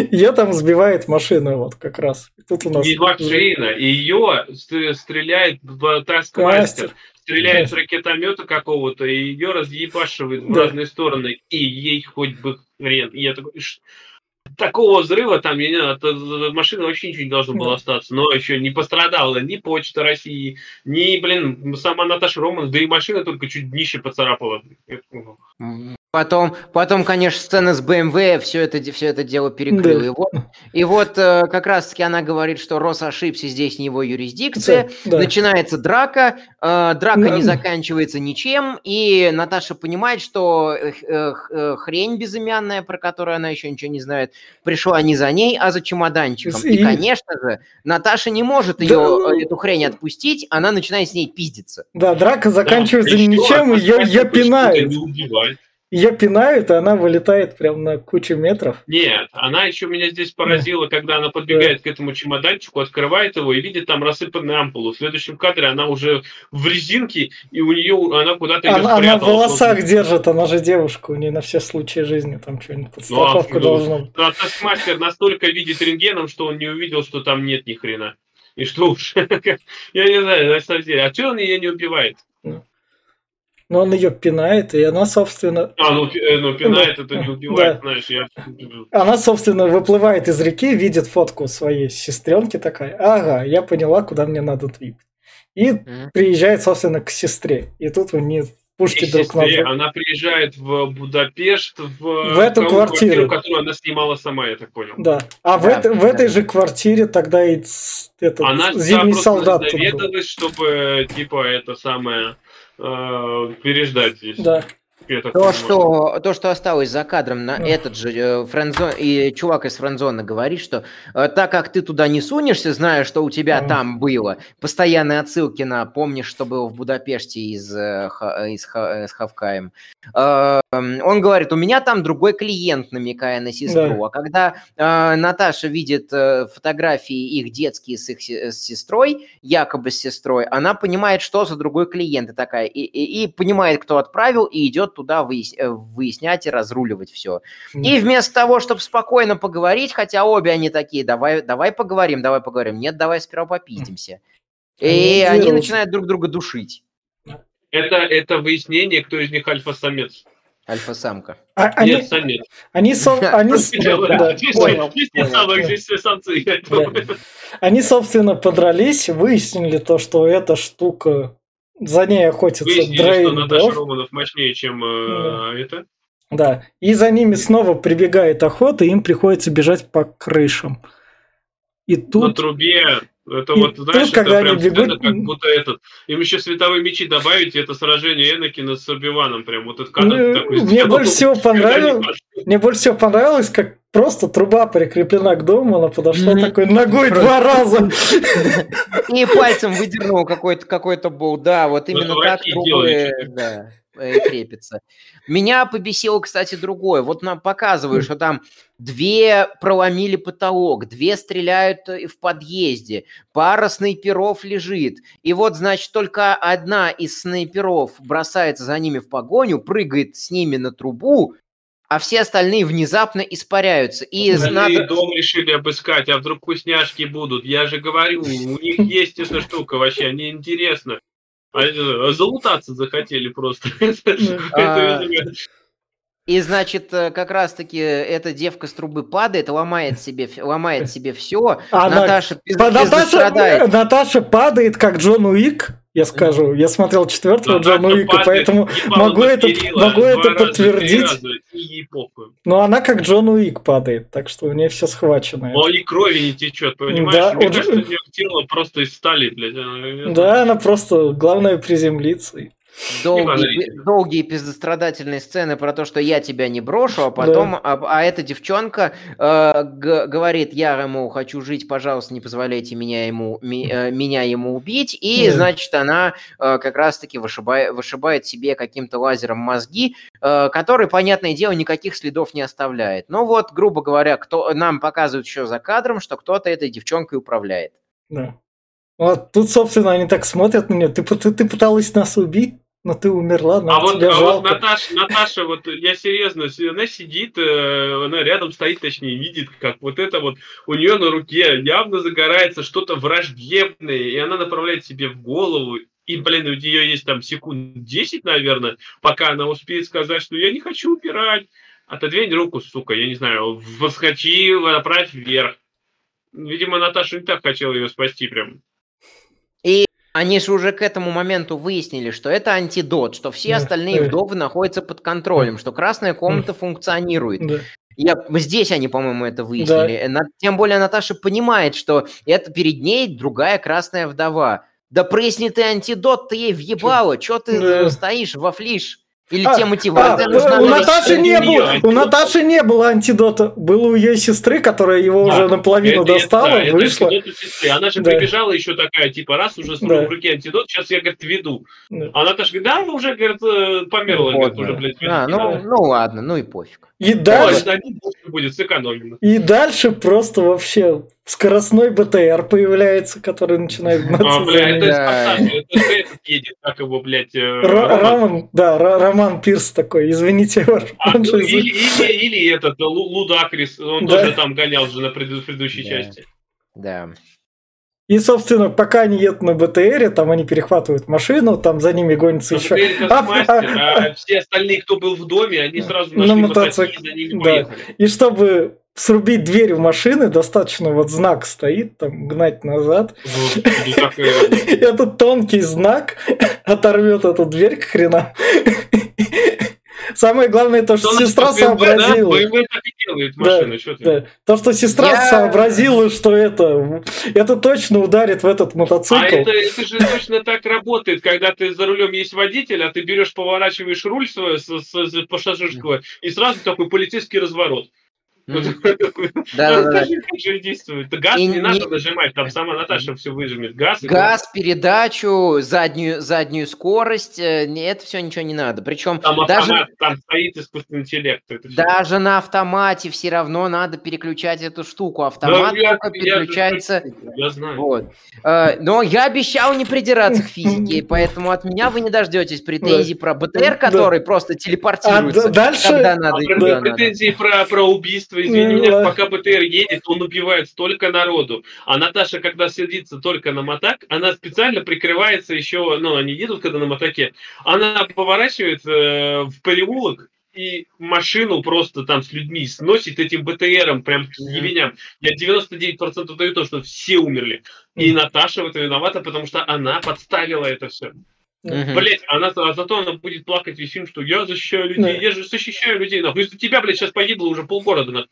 [LAUGHS] Ее там сбивает машина вот как раз. Тут у нас... Не машина, ее стреляет в таскмастер, Мастер. стреляет с ракетомета какого-то, и ее разъебашивает в Да. разные стороны, и ей хоть бы хрен. И я такой, «Ш- такого взрыва там, я не знаю, от- от машины вообще ничего не должно было Да. остаться, но еще не пострадала ни Почта России, ни, блин, сама Наташа Роман, да и машина только чуть днище поцарапала. Потом, потом, конечно, сцена с БМВ все это, все это дело перекрыла. Да. И вот, и вот э, как раз-таки она говорит, что Рос ошибся, здесь не его юрисдикция. Да, да. Начинается драка, э, драка Да. не заканчивается ничем, и Наташа понимает, что э, э, э, хрень безымянная, про которую она еще ничего не знает, пришла не за ней, а за чемоданчиком. И, И- конечно же, Наташа не может ее, э, эту хрень отпустить, она начинает с ней пиздиться. Да, драка да, заканчивается еще ничем, ее, ее пинают. Ее пинают, и она вылетает прям на кучу метров. Нет, она еще меня здесь поразила, когда она подбегает к этому чемоданчику, открывает его и видит там рассыпанную ампулу. В следующем кадре она уже в резинке, и у нее она куда-то Она, она в волосах держит, она же девушка, у нее на все случаи жизни там что-нибудь подстраховка Ну, должна быть. А Тасмастер настолько видит рентгеном, что он не увидел, что там нет ни хрена. И что уж, [LAUGHS] я не знаю, на самом деле, а что он ее не убивает? Но он ее пинает, и она, собственно, А, ну, пи- э, ну пинает, Да. это не убивает, Да. знаешь, я... она, собственно, выплывает из реки, видит фотку своей сестренки такая, ага, я поняла, куда мне надо двигать. И Мгм. приезжает, собственно, к сестре. И тут у них пушки И друг на друга. Она приезжает в Будапешт в, В эту ту квартиру. которую она снимала сама, я так понял. Да. А в, Да, это- в да. этой же квартире тогда и этот Она зимний просто солдат был. наведалась, чтобы типа это самое э, переждать здесь. Да. Так То что, то, что осталось за кадром, на Да. этот же э, френдзон, и чувак из френдзона говорит, что э, так как ты туда не сунешься, зная, что у тебя Да. там было, постоянные отсылки на «Помнишь, что было в Будапеште» из, э, Ха- из, Ха- э, с Хавкаем, э, он говорит, у меня там другой клиент, намекая на сестру. А когда э, Наташа видит э, фотографии их детские с их с сестрой, якобы с сестрой, она понимает, что за другой клиент и такая, и, и- и понимает, кто отправил, и идет туда выяс- э, выяснять и разруливать все. И вместо того, чтобы спокойно поговорить, хотя обе они такие, давай, давай поговорим, давай поговорим, нет, давай сперва попиздимся. И Они начинают друг друга душить. Это, это выяснение, кто из них альфа-самец. Альфа-самка. А- они, Нет, самец. они, со- [LAUGHS] они, да, Здесь понял, понял. самых, здесь все самцы. я думаю. они, собственно, подрались, выяснили то, что эта штука, за ней охотится Выяснили, что Дрейн Наташа Дорф. Романов мощнее, чем э, это. Да. И за ними снова прибегает охота, и им приходится бежать по крышам. И На тут трубе. Это И вот, тут, знаешь, когда это прям они бегут- как будто этот. Им еще световые мечи добавить, и это сражение Энакина с Оби-Ваном. Прям вот этот кадр Ну, такой мне больше всего Когда понравилось, мне больше всего понравилось, как просто труба прикреплена к дому, она подошла Мгм. такой ногой два раза. И пальцем выдернул какой-то какой-то болт. Да, вот Ну, именно так трубы, э, крепится. Меня побесило, кстати, другое. Вот нам показывают, что там две проломили потолок, две стреляют э, в подъезде, пара снайперов лежит. И вот, значит, только одна из снайперов бросается за ними в погоню, прыгает с ними на трубу, а все остальные внезапно испаряются. И надо... дом решили обыскать, а вдруг вкусняшки будут. Я же говорю, у них есть эта штука вообще, они интересно. Э, Залутаться захотели просто. [LAUGHS] Это, А, И, значит, э, как раз-таки эта девка с трубы падает, ломает себе, ломает себе все. Наташа Наташа, страдает. Наташа падает, как Джон Уик, я скажу. Я смотрел четвертого Наташа Джона Уика, падает, поэтому [LAUGHS] могу это, могу это подтвердить. раза. Но она как Джон Уик падает, так что у нее все схвачено. Но и крови не течет, понимаешь? Да, Мне он- кажется, у нее тело просто из стали, блядь. она- Да, она просто, главное, приземлиться. Долгие, долгие пиздострадательные сцены про то, что я тебя не брошу, а потом, а, а эта девчонка э, г- говорит, я ему хочу жить, пожалуйста, не позволяйте меня ему, ми- э, меня ему убить, и, Да. значит, она э, как раз-таки вышибает, вышибает себе каким-то лазером мозги, э, который, понятное дело, никаких следов не оставляет. Ну вот, грубо говоря, кто нам показывают еще за кадром, что кто-то этой девчонкой управляет. Да. Вот тут, собственно, они так смотрят на нее. Ты, пы- ты пыталась нас убить, но ты умерла, нам А вот, тебя а вот. Наташа, Наташа, вот я серьезно, она сидит, э, она рядом стоит, точнее, видит, как вот это вот у нее на руке явно загорается что-то враждебное, и она направляет себе в голову, и, блин, у нее есть там секунд 10, наверное, пока она успеет сказать, что я не хочу упирать. Отодвинь руку, сука, я не знаю, восхочи, направь вверх. Видимо, Наташа не так хотела ее спасти прям. Они же уже к этому моменту выяснили, что это антидот, что все Да, остальные да. вдовы находятся под контролем, что красная комната функционирует. Да. Я, здесь они, по-моему, это выяснили. На- тем более Наташа понимает, что это перед ней другая красная вдова. Да пресни ты антидот, ты ей въебала, что ты Да. стоишь во флиш? Или А, тебе А, мотивация у- нужна? у? Наташи это не было, у. Наташи не было антидота, было у ее сестры, которая его Да. уже наполовину Это- это достала, да, это вышла. у сестры. Она же Да. прибежала еще такая, типа, раз уже с Да. в руке антидот, сейчас я, говорит, веду. Да. А Наташа говорит, да, уже, говорит, э, померла, говорит, Вот, уже, да. блядь, А, ну, ну ладно, ну и пофиг. И Ой, дальше, больше будет сэкономлено. и дальше просто вообще скоростной БТР появляется, который начинает А, гнаться за бля, это этот едет, как его, блядь, э, Ро- Роман. Да, Ро- Роман Пирс такой, извините, ваш А, ну, или, этот, э, Лу- Лудакрис, он тоже там гонял же на предыдущей части. Да. И, собственно, пока они едут на БТРе, там они перехватывают машину, там за ними гонится Но еще... теперь Космастер, а все остальные, кто был в доме, они сразу На нашли мотоцикл, мотоцикл, и за ними да. И чтобы срубить дверь в машины, достаточно вот знак стоит, там, гнать назад. [LAUGHS] Этот тонкий знак [LAUGHS] оторвет эту дверь к хренам. Самое главное то, что, сестра сообразила. То, что сестра сообразила, что это, это точно ударит в этот мотоцикл. А это, это же точно так работает, когда ты за рулем есть водитель, а ты берешь, поворачиваешь руль свой, с, с, с пассажирского, и сразу такой полицейский разворот. Да, да, да. действует. Газ не надо нажимать, там сама Наташа все выжмет. Газ, газ, передачу, заднюю, заднюю скорость, э, это все ничего не надо. Причем там даже там стоит искусственный интеллект. Даже на автомате все равно надо переключать эту штуку. Автомат только переключается. Я знаю. Вот. Э, но я обещал не придираться к физике, [LAUGHS] поэтому от меня вы не дождетесь претензий про БТР, который просто телепортируется. А дальше когда надо. Претензии про убийство что, извини ну, меня, пока БТР едет, он убивает столько народу. А Наташа, когда садится только на мотак, она специально прикрывается еще, ну, они едут, когда на мотаке, она поворачивает э, в переулок, и машину просто там с людьми сносит этим БТРом прям к ебеням. Я 99% даю то, что все умерли. И Наташа в этом виновата, потому что она подставила это все. Uh-huh. Блять, она, а зато она будет плакать весь фильм, что я защищаю людей, yeah. я же защищаю людей, нахуй. Из-за тебя, блядь, сейчас погибло уже полгорода. Нахуй.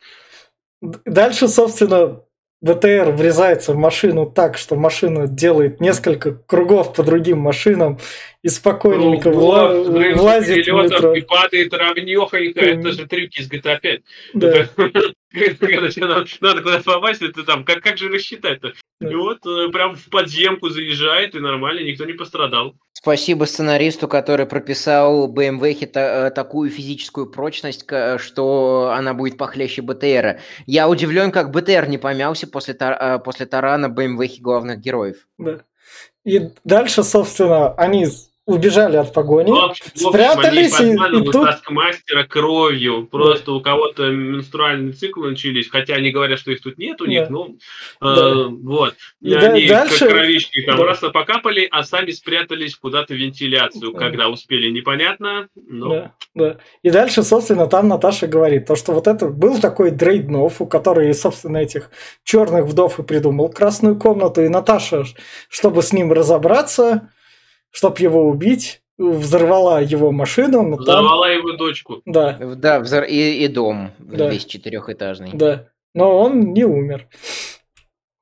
Дальше, собственно, БТР врезается в машину так, что машина делает несколько кругов по другим машинам и спокойненько вла- влазит в метро. И падает равнёхонько, это же трюки из GTA 5. Да. [LAUGHS] Когда тебе надо, надо куда-то попасть, это там, как, как же рассчитать-то? И вот э, прям в подземку заезжает, и нормально, никто не пострадал. Спасибо сценаристу, который прописал BMW та, э, такую физическую прочность, что она будет похлеще БТРа. Я удивлен, как БТР не помялся после, э, после тарана BMW главных героев. Да. И дальше, собственно, они убежали от погони, в общем, спрятались и, и тут... мастера кровью. Просто да. у кого-то менструальные циклы начались, хотя они говорят, что их тут нет у них, да. ну, да. э, вот. И, и они дальше... как кровички там да. раз покапали, а сами спрятались куда-то в вентиляцию, да. когда успели, непонятно. Но... Да, да. И дальше, собственно, там Наташа говорит, то, что вот это был такой Дрейднов, у который, собственно, этих черных вдов и придумал красную комнату, и Наташа, чтобы с ним разобраться, чтобы его убить, взорвала его машину. Но взорвала там... его дочку. Да. Да, взор... и, и дом да. весь четырехэтажный. Да. Но он не умер.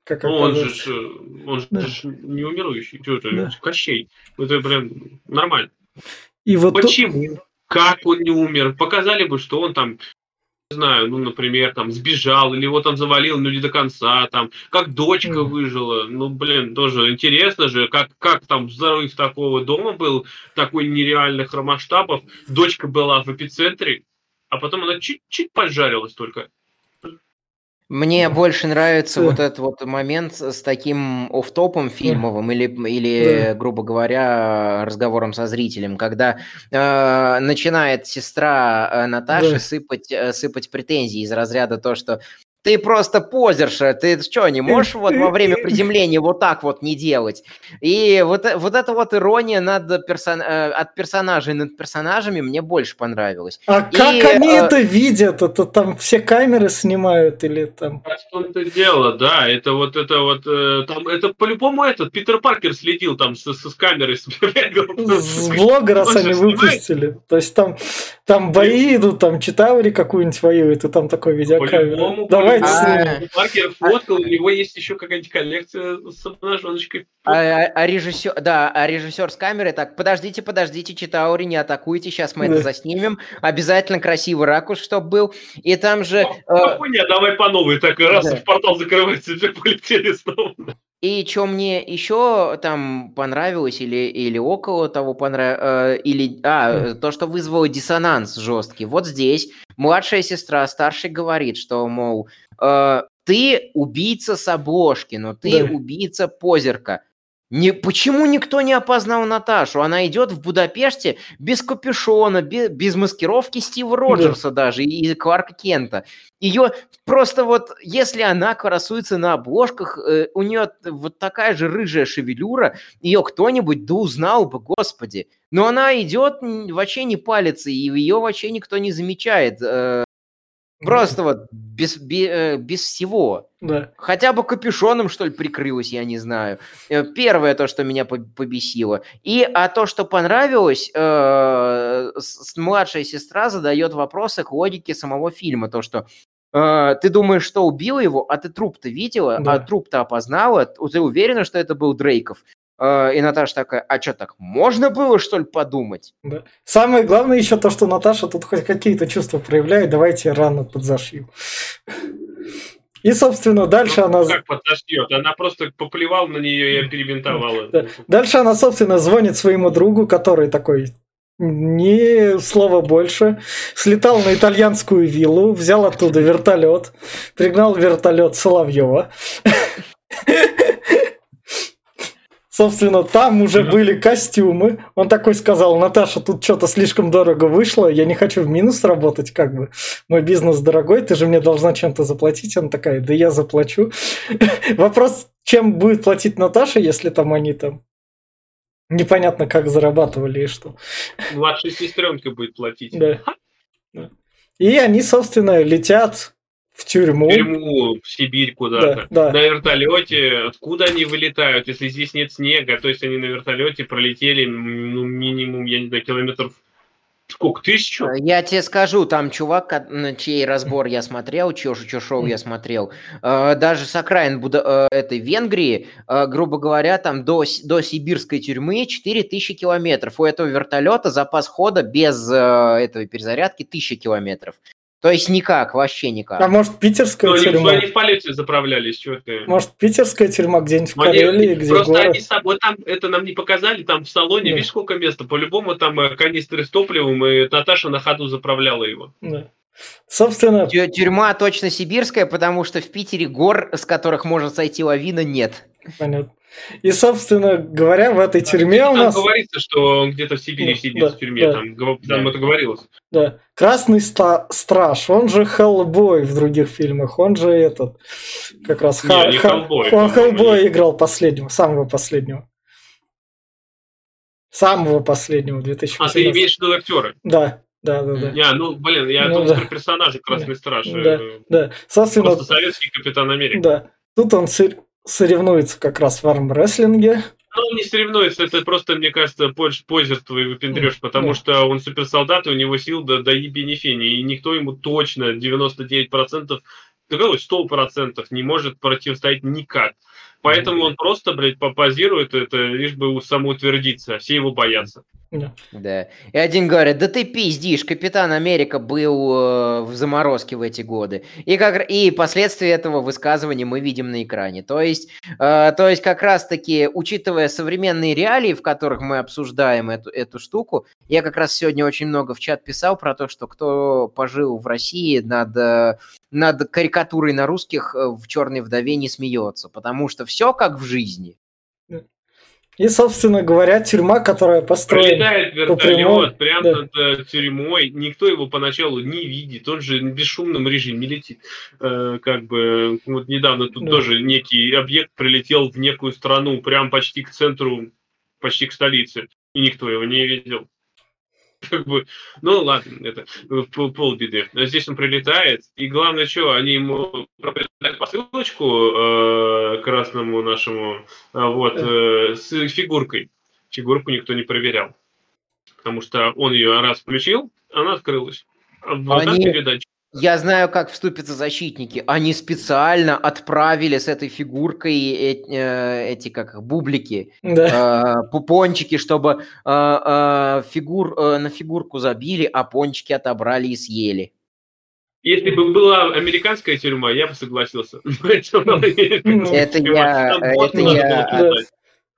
Как ну, он же, он же, да. не умирающий. Что это? Да. Кощей. Это прям нормально. И вот Почему? То... Как он не умер? Показали бы, что он там не знаю, ну, например, там, сбежал, или его там завалил, ну, не до конца, там, как дочка mm. выжила, ну, блин, тоже интересно же, как, как там взрыв такого дома был, такой нереальных масштабов, дочка была в эпицентре, а потом она чуть-чуть поджарилась только. Мне больше нравится вот этот вот момент с таким офтопом фильмовым или, или грубо говоря, разговором со зрителем, когда э, начинает сестра э, Наташи да. сыпать, э, сыпать претензии из разряда то, что ты просто позерша, ты что, не можешь вот во время [LAUGHS] приземления вот так вот не делать? И вот, вот эта вот ирония над персон... Э, от персонажей над персонажами мне больше понравилась. А и, как они э... это видят? Это там все камеры снимают или там... А что это дело, да, это вот, это вот, э, там, это по-любому этот, Питер Паркер следил там с, с, с камерой. С блога, раз они выпустили. То есть там, там бои идут, там Читаури какую-нибудь воюет, и там такой видеокамера. Давай А, Маркер фоткал, у него есть еще какая-нибудь коллекция с обнаженочкой. А, а, а режиссер, да, а режиссер с камерой, так, подождите, подождите, Читаури, не атакуйте, сейчас мы это заснимем. Обязательно красивый ракурс, чтобы был. И там же... Э... давай по новой, так раз в портал закрывается, все полетели снова. И что мне еще там понравилось или, или около того понравилось, э, или, а, то, что вызвало диссонанс жесткий. Вот здесь младшая сестра старший говорит, что, мол, э, ты убийца с обложки, но ты да. убийца позерка. Не, почему никто не опознал Наташу? Она идет в Будапеште без капюшона, без, без маскировки Стива Роджерса да. даже и Кларка Кента. Ее просто вот, если она красуется на обложках, э, у нее вот такая же рыжая шевелюра, ее кто-нибудь да узнал бы, господи. Но она идет, вообще не палится, и ее вообще никто не замечает. Э, Просто вот без, без, э, без всего. Да. Хотя бы капюшоном, что ли, прикрылась, я не знаю. Э, первое то, что меня побесило. И а то, что понравилось, э, младшая сестра задает вопросы к логике самого фильма. То, что э, ты думаешь, что убила его, а ты труп-то видела, Да. а труп-то опознала, ты уверена, что это был Дрейков? Э, и Наташа такая, а что так, можно было, что ли, подумать? Да. Самое главное еще то, что Наташа тут хоть какие-то чувства проявляет, давайте рано подзашью. И, собственно, дальше Ну, она... Как подошьет? Она просто поплевал на нее и перебинтовала. Да. Дальше она, собственно, звонит своему другу, который такой ни слова больше. Слетал на итальянскую виллу, взял оттуда вертолет, пригнал вертолет Соловьева. [LAUGHS] Собственно, там уже Да. были костюмы. Он такой сказал, Наташа, тут что-то слишком дорого вышло, я не хочу в минус работать, как бы. Мой бизнес дорогой, ты же мне должна чем-то заплатить. Она такая, да я заплачу. [LAUGHS] Вопрос, чем будет платить Наташа, если там они там непонятно как зарабатывали и что. Младшая сестренка будет платить. Да. И они, собственно, летят в тюрьму. В тюрьму, в Сибирь Да, куда-то. да. На вертолете. Откуда они вылетают, если здесь нет снега? То есть они на вертолете пролетели ну, минимум, я не знаю, километров сколько, тысячу? Э, Я тебе скажу, там чувак, на чей разбор я смотрел, чё, чё шоу я смотрел, э, даже с окраин Буда- э, этой Венгрии, грубо говоря, там до, до сибирской тюрьмы 4000 километров. У этого вертолета запас хода без э, этой перезарядки 1000 километров. То есть никак, вообще никак. А может, питерская Ну, они, тюрьма? они в полете заправлялись, что ты. Может, питерская тюрьма где-нибудь в Они- Карелии, где просто город? они с собой там, это нам не показали, там в салоне, Да. видишь, сколько места, по-любому там э, канистры с топливом, и Наташа на ходу заправляла его. Да. Собственно, Тю- Тюрьма точно сибирская, потому что в Питере гор, с которых может сойти лавина, нет. понятно. И, собственно говоря, в этой тюрьме у Там нас говорится, что он где-то в Сибири сидит да, в тюрьме, да. там, там Да. это говорилось. да, Красный ста- Страж, он же Хеллбой в других фильмах, он же этот, как раз Не, Ха- не Ха- Хеллбой, он Хеллбой играл последнего, самого последнего. Самого последнего, А ты 2018. имеешь в виду актера? Да, да, да, да. Не, ну, блин, я Ну думал да. про персонажа Красный Страж. Да. э, Да, собственно, Просто советский Капитан Америка. да. Тут он соревнуется как раз в армрестлинге. Ну, он не соревнуется, это просто, мне кажется, больше позерство и выпендрешь, потому что он суперсолдат, и у него сил до, до ебени фени, и никто ему точно 99%, да какой 100% не может противостоять никак. Поэтому он просто, блядь, попозирует это, лишь бы самоутвердиться, а все его боятся. Да. И один говорит, да ты пиздишь, Капитан Америка был э, в заморозке в эти годы. И, как, и последствия этого высказывания мы видим на экране. То есть, э, то есть как раз-таки, учитывая современные реалии, в которых мы обсуждаем эту, эту штуку, я как раз сегодня очень много в чат писал про то, что кто пожил в России над, э, над карикатурой на русских э, в «Черной вдове» не смеется, потому что все как в жизни. И, собственно говоря, тюрьма, которая построена... Прямой, вертолет прямо да. над э, тюрьмой, никто его поначалу не видит, он же в бесшумном режиме летит. Э, как бы, вот недавно тут Да. тоже некий объект прилетел в некую страну, прям почти к центру, почти к столице, и никто его не видел. [LAUGHS] Как бы, ну ладно, это пол- полбеды. А Здесь он прилетает, и главное, что, они ему прописали посылочку э, красному нашему, а, вот, э, с фигуркой. Фигурку никто не проверял. Потому что он ее раз включил, она открылась. А вот Они- передача. Я знаю, как вступятся защитники. Они специально отправили с этой фигуркой э- э, эти как бублики, Да. э, пупончики, чтобы э, э, фигур, э, на фигурку забили, а пончики отобрали и съели. Если бы была американская тюрьма, я бы согласился. [LAUGHS] [LAUGHS] Это я-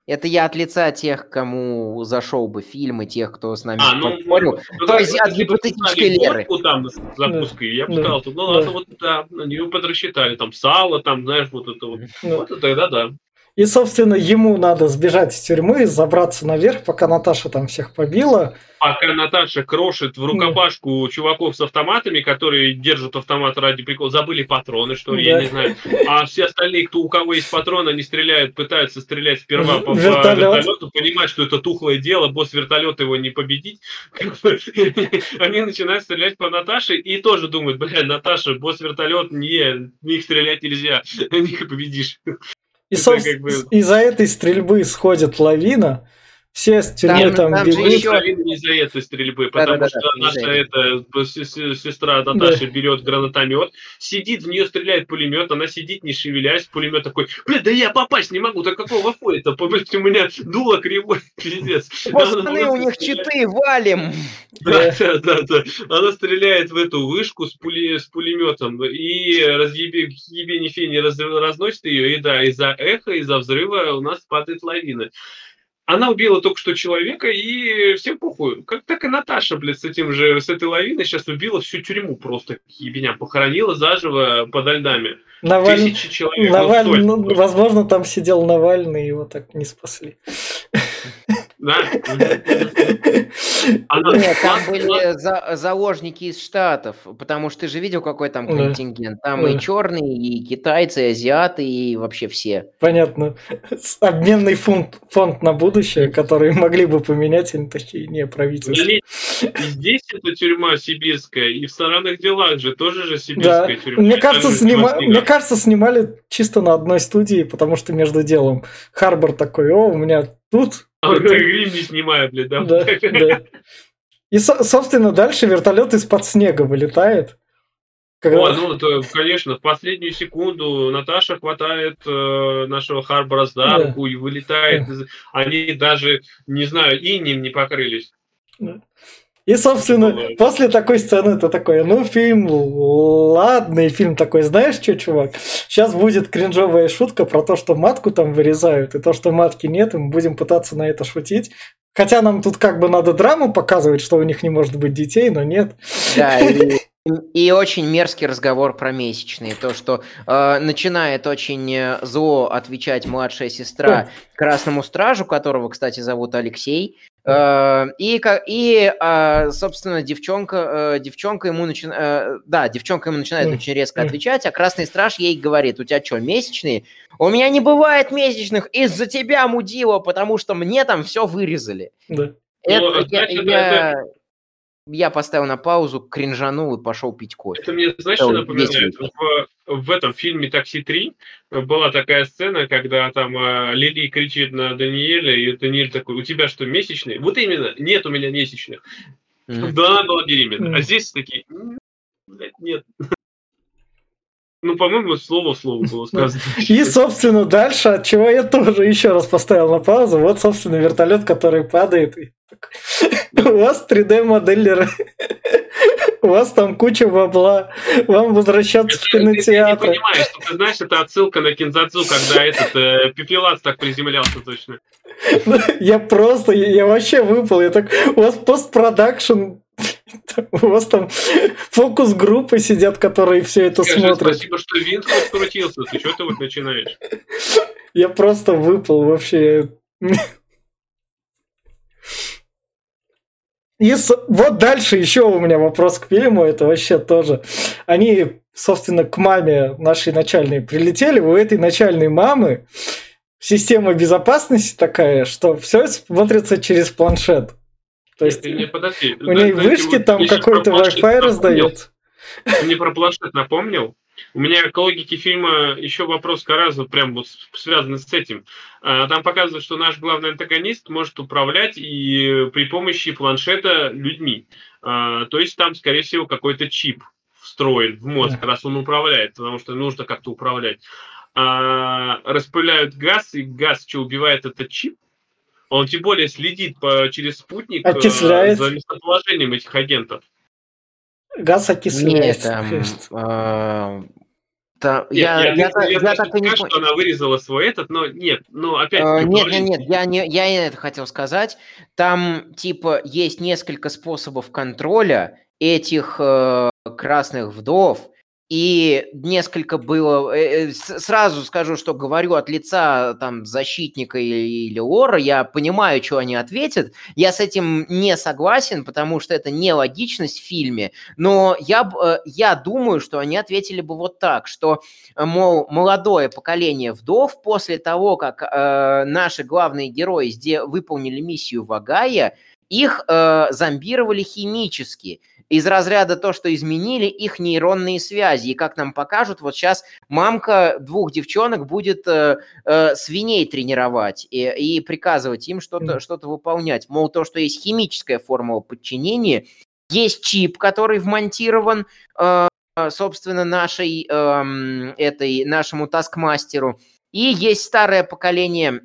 это я-. Это от лица тех, кому зашел бы фильм, и тех, кто с нами А, ну, поспорил. ну, То да, есть от гипотетической Леры. там с закуской, я бы Да. сказал, ну Да. ладно, вот да, они бы подрасчитали, там сало, там, знаешь, вот это вот. Да. Вот и тогда да. И, собственно, ему надо сбежать из тюрьмы, забраться наверх, пока Наташа там всех побила. Пока Наташа крошит в рукопашку да. чуваков с автоматами, которые держат автомат ради прикола, забыли патроны, что ли, да. я не знаю. А все остальные, кто у кого есть патроны, они стреляют, пытаются стрелять сперва по Вертолет. вертолету, понимать, что это тухлое дело, босс вертолета его не победить. [LAUGHS] [LAUGHS] Они начинают стрелять по Наташе и тоже думают, бля, Наташа, босс вертолет, не, них стрелять нельзя, [LAUGHS] них победишь. И, собственно, как бы... из-за этой стрельбы сходит лавина, все с тюрьмы там, там бегут. Еще... не этой стрельбы, потому да, что да, наша эта сестра Наташа да. берет гранатомет, сидит, в нее стреляет пулемет, она сидит, не шевелясь, пулемет такой, блин, да я попасть не могу, так какого фоя-то, у меня дуло кривое, [LAUGHS] пиздец. Пацаны, у них читы, валим! Да, да, да, да. Она стреляет в эту вышку с, пули, с пулеметом и разъебе не фени раз, разносит ее, и да, из-за эха, из-за взрыва у нас падает лавина она убила только что человека, и всем похуй. Как так и Наташа, блядь, с этим же, с этой лавиной сейчас убила всю тюрьму просто, ебеня, похоронила заживо подо льдами. Наваль... Тысячи человек. Наваль... Ну, возможно, там сидел Навальный, его так не спасли. Да. [LAUGHS] Нет, там были за, заложники из Штатов, потому что ты же видел, какой там контингент. Там и черные, и китайцы, и азиаты, и вообще все. Понятно. Обменный фонд, фонд на будущее, который могли бы поменять, они такие, не, правительство. Здесь это тюрьма сибирская, и в странных делах же тоже же сибирская да. тюрьма. Мне кажется, снима... Мне кажется, снимали чисто на одной студии, потому что между делом Харбор такой, о, у меня тут а это... грим не снимаю, блядь, да? Да, да. И, собственно, дальше вертолет из-под снега вылетает. Когда... О, ну, то, конечно, в последнюю секунду Наташа хватает э, нашего Харбора за руку да. и вылетает. Они даже, не знаю, инем не покрылись. Да. И, собственно, ну, после такой сцены это такой, ну, фильм ладный, фильм такой, знаешь что, чувак, сейчас будет кринжовая шутка про то, что матку там вырезают, и то, что матки нет, и мы будем пытаться на это шутить. Хотя нам тут как бы надо драму показывать, что у них не может быть детей, но нет. Да, [LAUGHS] и и очень мерзкий разговор про месячные. То, что э, начинает очень э, зло отвечать младшая сестра Красному Стражу, которого, кстати, зовут Алексей. Э, и, и э, собственно, девчонка, э, девчонка ему начинает... Да, девчонка ему начинает очень резко отвечать, а Красный Страж ей говорит, у тебя что, месячные? У меня не бывает месячных из-за тебя, мудила, потому что мне там все вырезали. Да. Это, ну, я, значит, я... это я поставил на паузу, кринжанул и пошел пить кофе. Это мне, знаешь, что напоминает? В, в этом фильме «Такси 3» была такая сцена, когда там э, Лили кричит на Даниэля, и Даниэль такой, у тебя что, месячные? Вот именно, нет у меня месячных. Mm-hmm. Да, она была беременна. Mm-hmm. А здесь такие, нет. Ну, по-моему, слово слово было [LAUGHS] сказано. И, собственно, дальше, от чего я тоже еще раз поставил на паузу, вот, собственно, вертолет, который падает. [LAUGHS] У вас 3D-моделеры. [LAUGHS] У вас там куча бабла. Вам возвращаться в кинотеатр. Ты, не понимаешь, что ты знаешь, это отсылка на Кинзадзу, когда этот э, пепелац так приземлялся точно. Я просто, я, я вообще выпал. Я так, у вас постпродакшн [LAUGHS] у вас там фокус-группы сидят, которые все это Скажи, смотрят. Спасибо, что винт открутился. Ты что ты вот начинаешь? Я просто выпал вообще. И вот дальше еще у меня вопрос к фильму, это вообще тоже. Они, собственно, к маме нашей начальной прилетели, у этой начальной мамы система безопасности такая, что все смотрится через планшет. То есть не, подожди, у нее вышки там какой-то Wi-Fi раздает. мне про планшет напомнил. У меня к логике фильма еще вопрос Каразу, прям вот связанный с этим. А, там показывают, что наш главный антагонист может управлять и при помощи планшета людьми. А, то есть там, скорее всего, какой-то чип встроен в мозг, раз он управляет, потому что нужно как-то управлять. А, распыляют газ, и газ что убивает этот чип, он тем более следит по, через спутник э, Отчисляет. за местоположением этих агентов. Газ окисляет. Нет, там, а, я, я, я, я, я, я так и не понял. что она вырезала свой этот, но нет, ну опять... Uh, нет, нет, нет, я не, я не это хотел сказать. Там, типа, есть несколько способов контроля этих э, красных вдов, и несколько было... Э, э, сразу скажу, что говорю от лица там защитника или лора, я понимаю, что они ответят. Я с этим не согласен, потому что это нелогичность в фильме. Но я, э, я думаю, что они ответили бы вот так, что, мол, молодое поколение вдов после того, как э, наши главные герои выполнили миссию Вагая, их э, зомбировали химически из разряда то, что изменили их нейронные связи. И как нам покажут, вот сейчас мамка двух девчонок будет э, э, свиней тренировать и, и приказывать им что-то что выполнять. Мол, то, что есть химическая формула подчинения, есть чип, который вмонтирован, э, собственно, нашей, э, этой, нашему таскмастеру, и есть старое поколение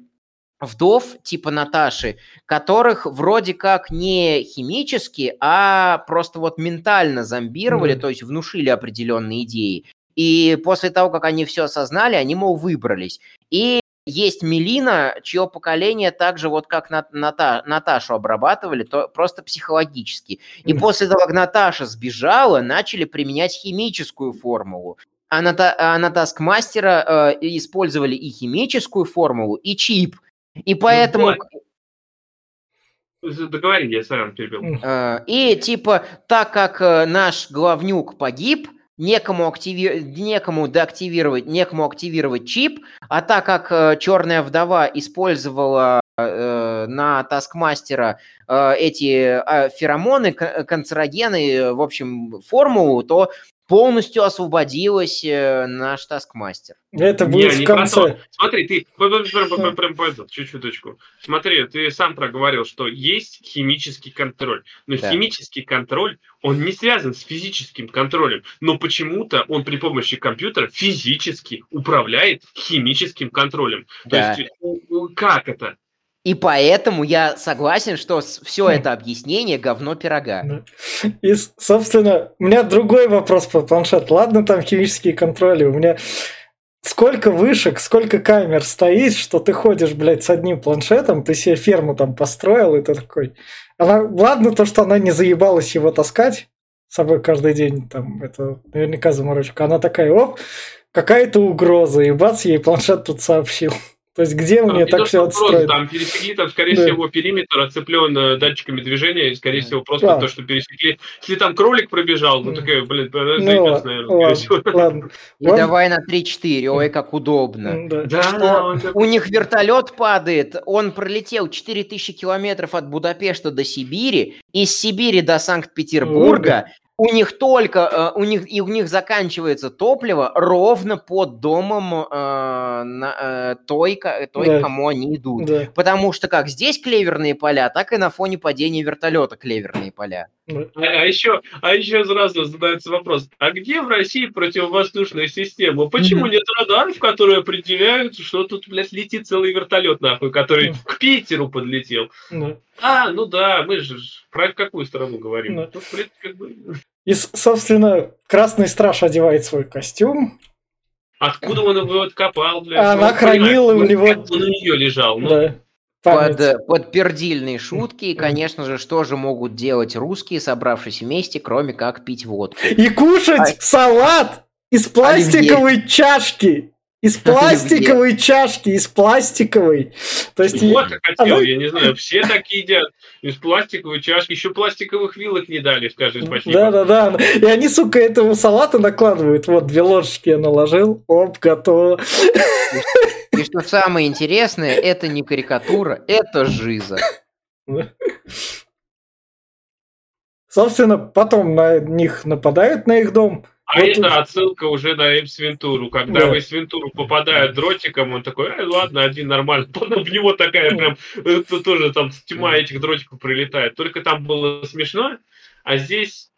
вдов типа Наташи, которых вроде как не химически, а просто вот ментально зомбировали, mm. то есть внушили определенные идеи. И после того, как они все осознали, они, мол, выбрались. И есть Мелина, чье поколение также вот как Ната, Наташу обрабатывали, то просто психологически. И mm. после того, как Наташа сбежала, начали применять химическую формулу. А на, а на Таскмастера э, использовали и химическую формулу, и чип. И поэтому... Ну, договори, я сам перебил. Э, и типа, так как э, наш главнюк погиб, некому, активи... некому деактивировать, некому активировать чип, а так как э, Черная Вдова использовала э, на Таскмастера эти феромоны, канцерогены, в общем, формулу, то полностью освободилась э, наш таскмастер. Это будет не, в конце. Смотри, ты чуть-чуточку. Смотри, ты сам проговорил, что есть химический контроль. Но да. химический контроль, он не связан с физическим контролем. Но почему-то он при помощи компьютера физически управляет химическим контролем. Да. То есть, как это? И поэтому я согласен, что все это объяснение говно пирога. И, собственно, у меня другой вопрос по планшету. Ладно, там химические контроли. У меня сколько вышек, сколько камер стоит, что ты ходишь, блядь, с одним планшетом, ты себе ферму там построил, и ты такой... Она, ладно то, что она не заебалась его таскать с собой каждый день, там, это наверняка заморочка. Она такая, оп, какая-то угроза, и бац, ей планшет тут сообщил. То есть где там мне так все отстроить? Там пересекли, там, скорее да. всего, периметр оцеплен э, датчиками движения, и, скорее всего, просто да. то, что пересекли. Если там кролик пробежал, ну, такая, блин, ну, заебется, наверное, ладно, ладно. И ладно. давай на 3-4, ой, как удобно. Да. да что у них вертолет падает, он пролетел 4000 километров от Будапешта до Сибири, из Сибири до Санкт-Петербурга, у них только, э, у них, и у них заканчивается топливо ровно под домом э, на, э, той, той да. кому они идут. Да. Потому что как здесь клеверные поля, так и на фоне падения вертолета клеверные поля. А, а еще, а еще сразу задается вопрос: а где в России противовоздушная система? Почему нет радаров, которые определяют, что тут, блядь, летит целый вертолет, нахуй, который к Питеру подлетел? А, ну да, мы же про какую страну говорим? Да. Тут, блядь, как бы... И, собственно, Красный Страж одевает свой костюм. Откуда он его откопал, блядь? Она ну, хранила у него... Он у нее лежал. Ну. Да. Под, под пердильные шутки, и, конечно же, что же могут делать русские, собравшись вместе, кроме как пить водку? И кушать а... салат из пластиковой Оливье. чашки! Из пластиковой чашки, из пластиковой. То есть вот я хотел, я не знаю, все так едят. Из пластиковой чашки, еще пластиковых вилок не дали, скажи спасибо. Да-да-да. И они, сука, этого салата накладывают. Вот, две ложечки я наложил. Оп, готово. И что самое интересное, это не карикатура, это жиза. Собственно, потом на них нападают на их дом, а вот это тут... отсылка уже на Эймс Вентуру. Когда да. в Эймс Вентуру попадает дротиком, он такой, э, ладно, один нормально. [LAUGHS] Потом в него такая прям, это тоже там тьма этих дротиков прилетает. Только там было смешно, а здесь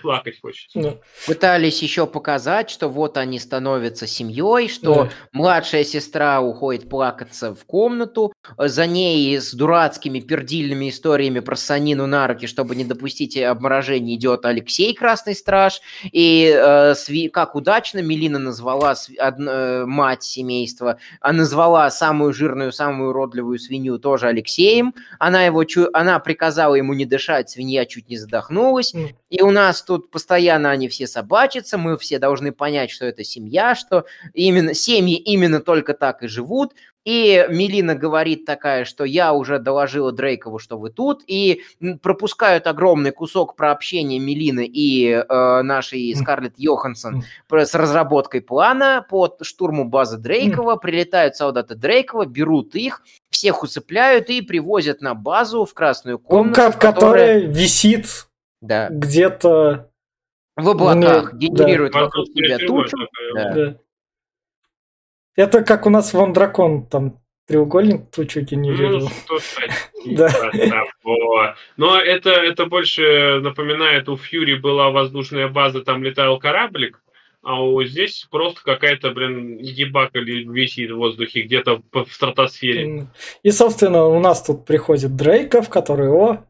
плакать хочется. Да. Пытались еще показать, что вот они становятся семьей, что да. младшая сестра уходит плакаться в комнату, за ней с дурацкими пердильными историями про Санину на руки, чтобы не допустить обморожения, идет Алексей Красный Страж, и э, сви, как удачно Мелина назвала св, од, э, мать семейства, а назвала самую жирную, самую уродливую свинью тоже Алексеем, она его, она приказала ему не дышать, свинья чуть не задохнулась, mm. и у нас тут постоянно они все собачатся, мы все должны понять, что это семья, что именно семьи именно только так и живут. И Мелина говорит такая, что я уже доложила Дрейкову, что вы тут, и пропускают огромный кусок про общение Мелины и э, нашей Скарлетт Йоханссон с разработкой плана по штурму базы Дрейкова. Прилетают солдаты Дрейкова, берут их, всех усыпляют и привозят на базу в красную комнату. Которая, которая висит да. где-то в облаках, генерирует да. вокруг себя тучу. Да. Да. Это как у нас вон дракон, там треугольник тучу генерировал. Ну, [LAUGHS] типа да. Но это, это больше напоминает, у Фьюри была воздушная база, там летал кораблик, а вот здесь просто какая-то, блин, ебака висит в воздухе где-то в стратосфере. И, собственно, у нас тут приходит Дрейков, который, о,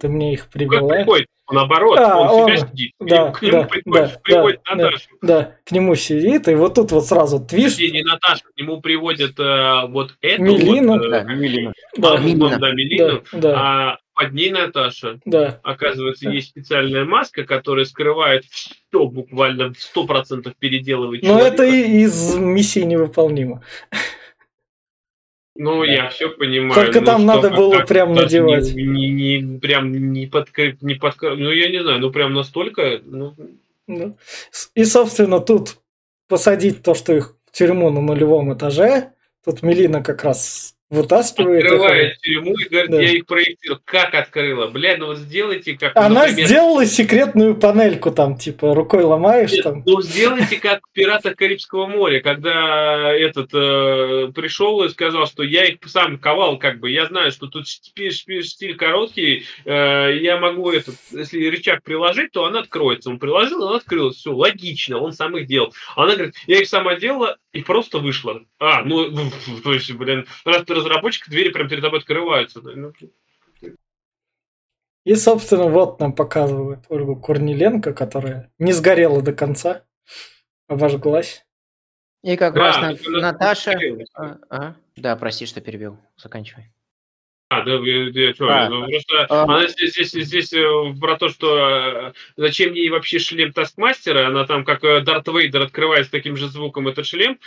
ты мне их привела. Как приходит? Наоборот, а, он, он себя сидит. Да, к нему да, приходит, да, приводит да, Наташу. Да, да, к нему сидит, и вот тут вот сразу твиш. Не, не Наташа, к нему приводят э, вот эту Милину. Вот, э, да, Милину. Да, Милина. да, Милину. Да, да. А под ней Наташа. Да. Оказывается, да. есть специальная маска, которая скрывает все буквально в сто процентов переделывает. Но человека. это и из миссии невыполнимо. Ну, да. я все понимаю. Только ну, там надо было прям надевать. Не, не, не, прям не под, не под... Ну, я не знаю, ну, прям настолько... Ну... Ну. И, собственно, тут посадить то, что их в тюрьму на нулевом этаже, тут Мелина как раз вытаскивает. Открывает их. тюрьму и говорит, да. я их проектирую. Как открыла? Бля, ну вот сделайте как... Она например... сделала секретную панельку там, типа, рукой ломаешь Нет, там. Ну сделайте как в «Пиратах Карибского моря», когда этот э, пришел и сказал, что я их сам ковал, как бы, я знаю, что тут стиль короткий, э, я могу этот, если рычаг приложить, то она откроется. Он приложил, она открылась, все, логично, он сам их делал. Она говорит, я их сама делала и просто вышла. А, ну, то есть, блин, раз ты разработчик, двери прям перед тобой открываются. Ну, и, собственно, вот нам показывают Ольгу Корниленко, которая не сгорела до конца, обожглась. И как а, раз на, Наташа... А, а, да, прости, что перебил. Заканчивай. А, да, я, что, а, ну, просто а, она здесь, здесь, здесь э, про то, что э, зачем ей вообще шлем Таскмастера, она там как э, Дарт Вейдер открывает с таким же звуком этот шлем,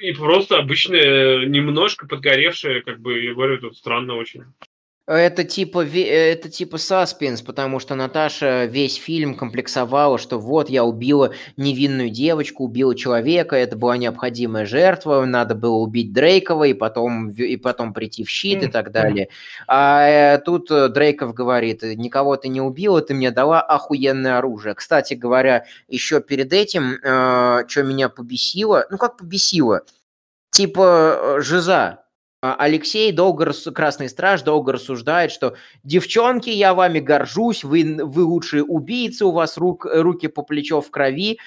и просто обычная, немножко подгоревшая, как бы, я говорю, тут странно очень. Это типа, это типа саспенс, потому что Наташа весь фильм комплексовала, что вот я убила невинную девочку, убила человека, это была необходимая жертва, надо было убить Дрейкова и потом, и потом прийти в щит и так далее. А э, тут Дрейков говорит, никого ты не убила, ты мне дала охуенное оружие. Кстати говоря, еще перед этим, э, что меня побесило, ну как побесило, типа э, Жиза, Алексей долго, Красный Страж долго рассуждает, что девчонки, я вами горжусь, вы, вы лучшие убийцы, у вас рук, руки по плечо в крови.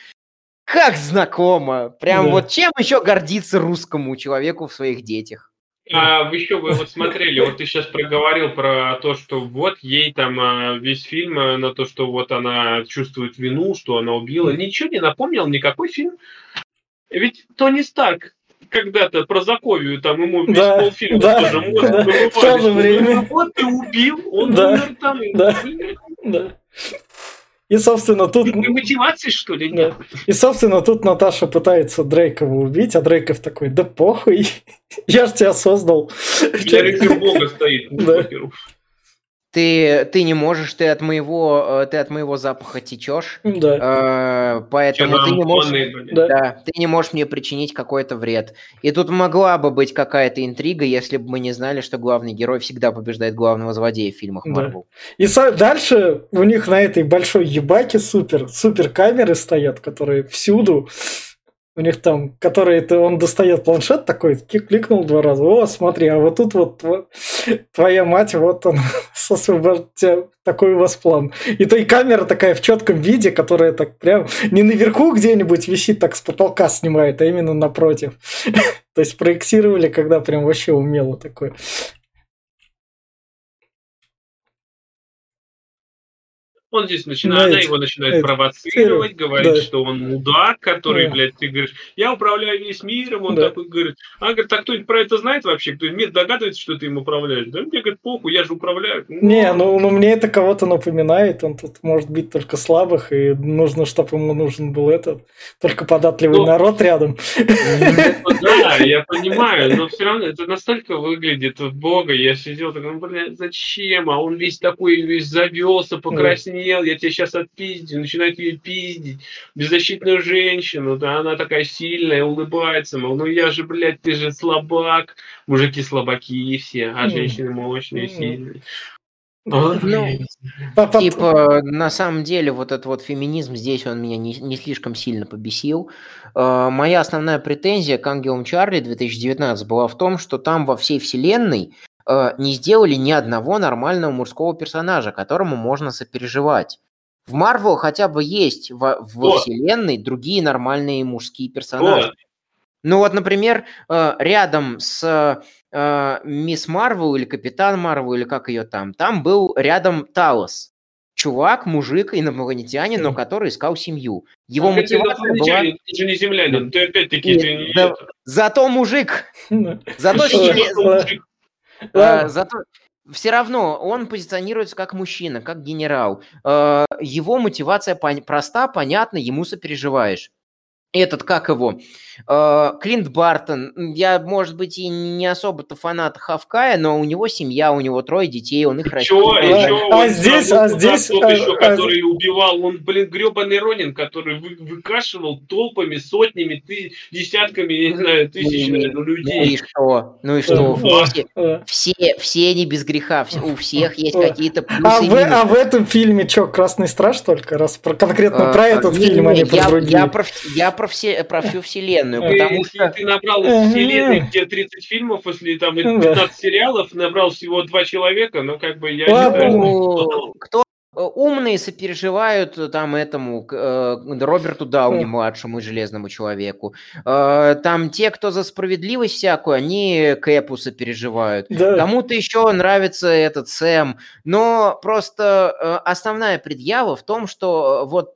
Как знакомо! Прям да. вот чем еще гордиться русскому человеку в своих детях? А вы еще вы вот смотрели, вот ты сейчас проговорил про то, что вот ей там а, весь фильм а, на то, что вот она чувствует вину, что она убила. Ничего не напомнил, никакой фильм. Ведь Тони Старк когда-то про Заковию, там ему весь да, полфильма да, тоже мозг да, В то же время. Вот ты убил, он да, умер там. Да, да. И, собственно, тут... И мотивации, что ли, нет? Да. И, собственно, тут Наташа пытается Дрейкова убить, а Дрейков такой, да похуй, [LAUGHS] я ж тебя создал. У меня Бога стоит, да. Ты, ты не можешь, ты от моего, э, ты от моего запаха течешь, да. э, поэтому ты не можешь, да. да, ты не можешь мне причинить какой-то вред. И тут могла бы быть какая-то интрига, если бы мы не знали, что главный герой всегда побеждает главного злодея в фильмах Марвел. Да. И со- дальше у них на этой большой ебаке супер, супер камеры стоят, которые всюду у них там, который это он достает планшет такой, кликнул два раза, о, смотри, а вот тут вот [LAUGHS] твоя мать, вот он [LAUGHS] освобождает, такой у вас план. И то и камера такая в четком виде, которая так прям не наверху где-нибудь висит, так с потолка снимает, а именно напротив. [LAUGHS] То есть проектировали, когда прям вообще умело такое. Он здесь начинает, она его начинает это, провоцировать, говорит, да. что он мудак, который, да. блядь, ты говоришь, я управляю весь миром, он да. такой говорит, а говорит, а кто-нибудь про это знает вообще? Кто-нибудь догадывается, что ты им управляешь? Да мне, говорит, похуй, я же управляю. Ну, не, ну, ну мне это кого-то напоминает, он тут может быть только слабых, и нужно, чтобы ему нужен был этот, только податливый но... Ну, народ рядом. Да, [LAUGHS] я понимаю, но все равно это настолько выглядит в бога, я сидел такой, ну, блядь, зачем? А он весь такой, весь завелся, покраснел, охренел, я тебя сейчас отпиздю, начинает ее пиздить, беззащитную женщину, да, она такая сильная, улыбается, мол, ну я же, блядь, ты же слабак, мужики слабаки все, а женщины мощные, сильные. Ну, типа, на самом деле, вот этот вот феминизм здесь, он меня не, не слишком сильно побесил. Э, моя основная претензия к Ангелам Чарли 2019 была в том, что там во всей вселенной э, не сделали ни одного нормального мужского персонажа, которому можно сопереживать. В Марвел хотя бы есть во, во вселенной другие нормальные мужские персонажи. Ну вот, например, э, рядом с э, Мисс Марвел или Капитан Марвел, или как ее там, там был рядом Талос. Чувак, мужик, инопланетянин, но который искал семью. Его а мотивация была... Ты же не землянин, ты опять-таки... Не... Да, зато мужик. [LAUGHS] Зато А, зато все равно он позиционируется как мужчина, как генерал. А, его мотивация проста, понятна, ему сопереживаешь этот, как его, э, Клинт Бартон, я, может быть, и не особо-то фанат Хавкая, но у него семья, у него трое детей, он их растет. Чё, а, а здесь, а здесь... Тот а, еще, а, который убивал, он, блин, гребаный Ронин, который вы, выкашивал толпами, сотнями, ты, десятками, не знаю, тысячами ну, людей. Ну и что? Ну и что? А, все, а. все, все не без греха, у всех есть какие-то плюсы а, в, а в этом фильме что, Красный Страж только? Раз про, конкретно а, про этот фильм, а не про я, другие. Я про, я про, все, про всю вселенную. Потому если что... ты набрал из вселенной, где 30 фильмов, если там 15 сериалов, набрал всего два человека, ну как бы я. Кто Э, умные сопереживают э, там этому э, Роберту Дауни младшему железному человеку. Э, там те, кто за справедливость всякую, они Кэпу сопереживают. Да. Кому-то еще нравится этот Сэм. Но просто э, основная предъява в том, что э, вот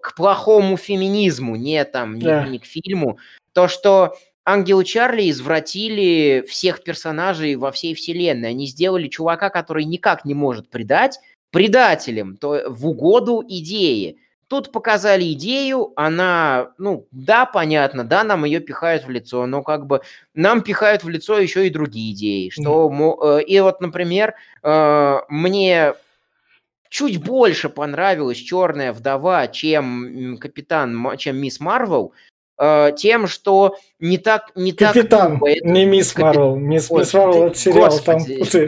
к плохому феминизму, не там, не, да. не к фильму, то, что Ангелы Чарли извратили всех персонажей во всей вселенной. Они сделали чувака, который никак не может предать, предателем, то в угоду идее. Тут показали идею, она, ну, да, понятно, да, нам ее пихают в лицо, но как бы нам пихают в лицо еще и другие идеи, что, mm. и вот, например, э, мне чуть больше понравилась Черная вдова, чем Капитан, чем Мисс Марвел, э, тем, что не так, не Капитан, так. Капитан, не Мисс Марвел, Мисс Марвел это сериал, там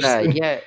Да, я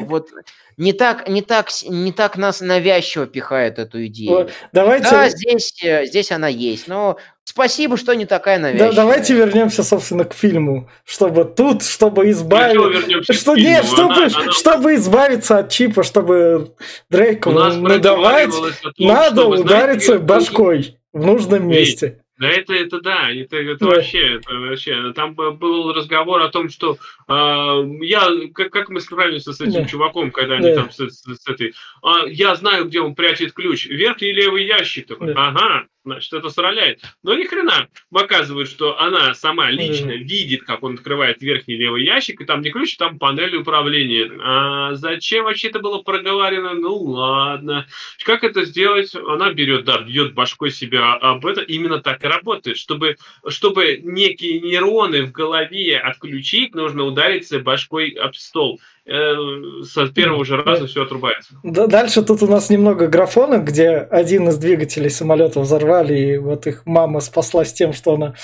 вот не так, не так, не так нас навязчиво пихает эту идею. Давайте... Да, здесь, э, здесь она есть, но спасибо, что не такая навязчивая. Да, давайте вернемся, собственно, к фильму, чтобы тут, чтобы избавиться, что нет, чтобы, она, она... чтобы избавиться от чипа, чтобы Дрейку надавать, надо удариться знаете, башкой в нужном месте. Да, это, это да, это, это вообще, это вообще. Там был разговор о том, что э, я, как, как мы справимся с этим да. чуваком, когда они да. там с, с, с этой, э, я знаю, где он прячет ключ, верхний левый ящик, такой, да. ага, значит, это сраляет. Но ни хрена, показывает, что она сама лично mm. видит, как он открывает верхний левый ящик, и там не ключ, там панель управления. А зачем вообще это было проговорено? Ну ладно. Как это сделать? Она берет, да, бьет башкой себя об это. Именно так и работает. Чтобы, чтобы некие нейроны в голове отключить, нужно удариться башкой об стол. Э, с первого же раза все отрубается. Дальше тут у нас немного графона, где один из двигателей самолета взорвали, и вот их мама спаслась тем, что она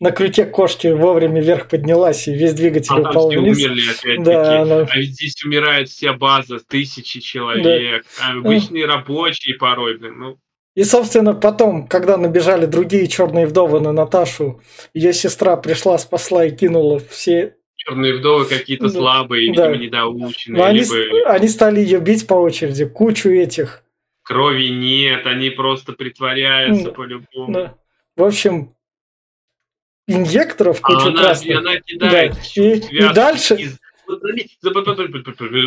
на крюке кошки вовремя вверх поднялась, и весь двигатель а упал вниз. умерли опять да, она... А ведь здесь умирает вся база, тысячи человек, да. обычные рабочие порой, блин, ну... И, собственно, потом, когда набежали другие черные вдовы на Наташу, ее сестра пришла, спасла и кинула все черные вдовы какие-то да. слабые, да. видимо, недоученные. они, либо... они стали ее бить по очереди, кучу этих. Крови нет, они просто притворяются да. по-любому. Да. В общем, инъекторов кучу а она, красных. И она кидает да. и, и дальше... Из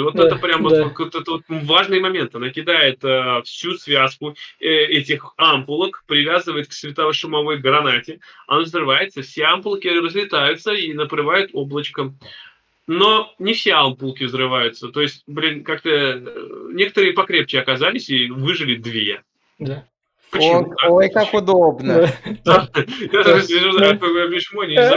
Вот это прям вот, это важный момент. Она кидает э, всю связку э, этих ампулок, привязывает к светово-шумовой гранате. Она взрывается, все ампулки разлетаются и накрывают облачком. Но не все ампулки взрываются. То есть, блин, как-то э, некоторые покрепче оказались и выжили две. Да. Почему? так? ой, как удобно.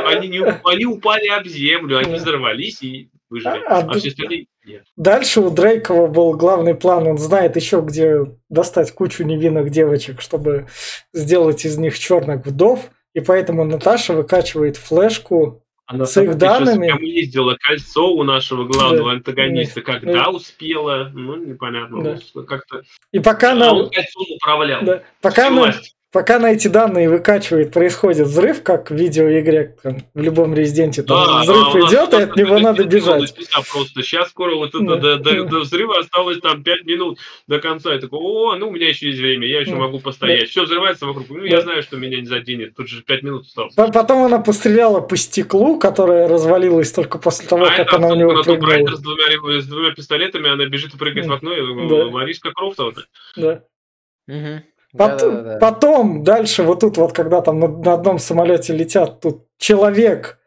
Они, не упали об землю, они взорвались и выжили. А, А все остальные нет. Дальше у Дрейкова был главный план. Он знает еще, где достать кучу невинных девочек, чтобы сделать из них черных вдов. И поэтому Наташа выкачивает флешку. Она С их данными- кому ездила кольцо у нашего главного антагониста, Да. когда успела, ну, непонятно, Да. как-то... И пока А на, он кольцом управлял. да, пока, Всю на, власть. Пока на эти данные выкачивает, происходит взрыв, как в видеоигре там, в любом резиденте. Там Да, взрыв а у нас идет, и от просто него надо бежать. Просто сейчас скоро вот это Да. до, до- до взрыва осталось там 5 минут до конца. Я такой, о, ну у меня еще есть время, я еще Да. могу постоять. Все взрывается вокруг. Ну, Да. я знаю, что меня не заденет. Тут же 5 минут осталось. По- Потом она постреляла по стеклу, которое развалилось только после того, а как это она у него прыгнула. С двумя, с двумя пистолетами, она бежит и прыгает в окно. и, э, Да. Мариска Крофтова. Да. Мгм. Пот- Да-да-да. Потом, дальше, вот тут вот, когда там на, на одном самолете летят, тут человек,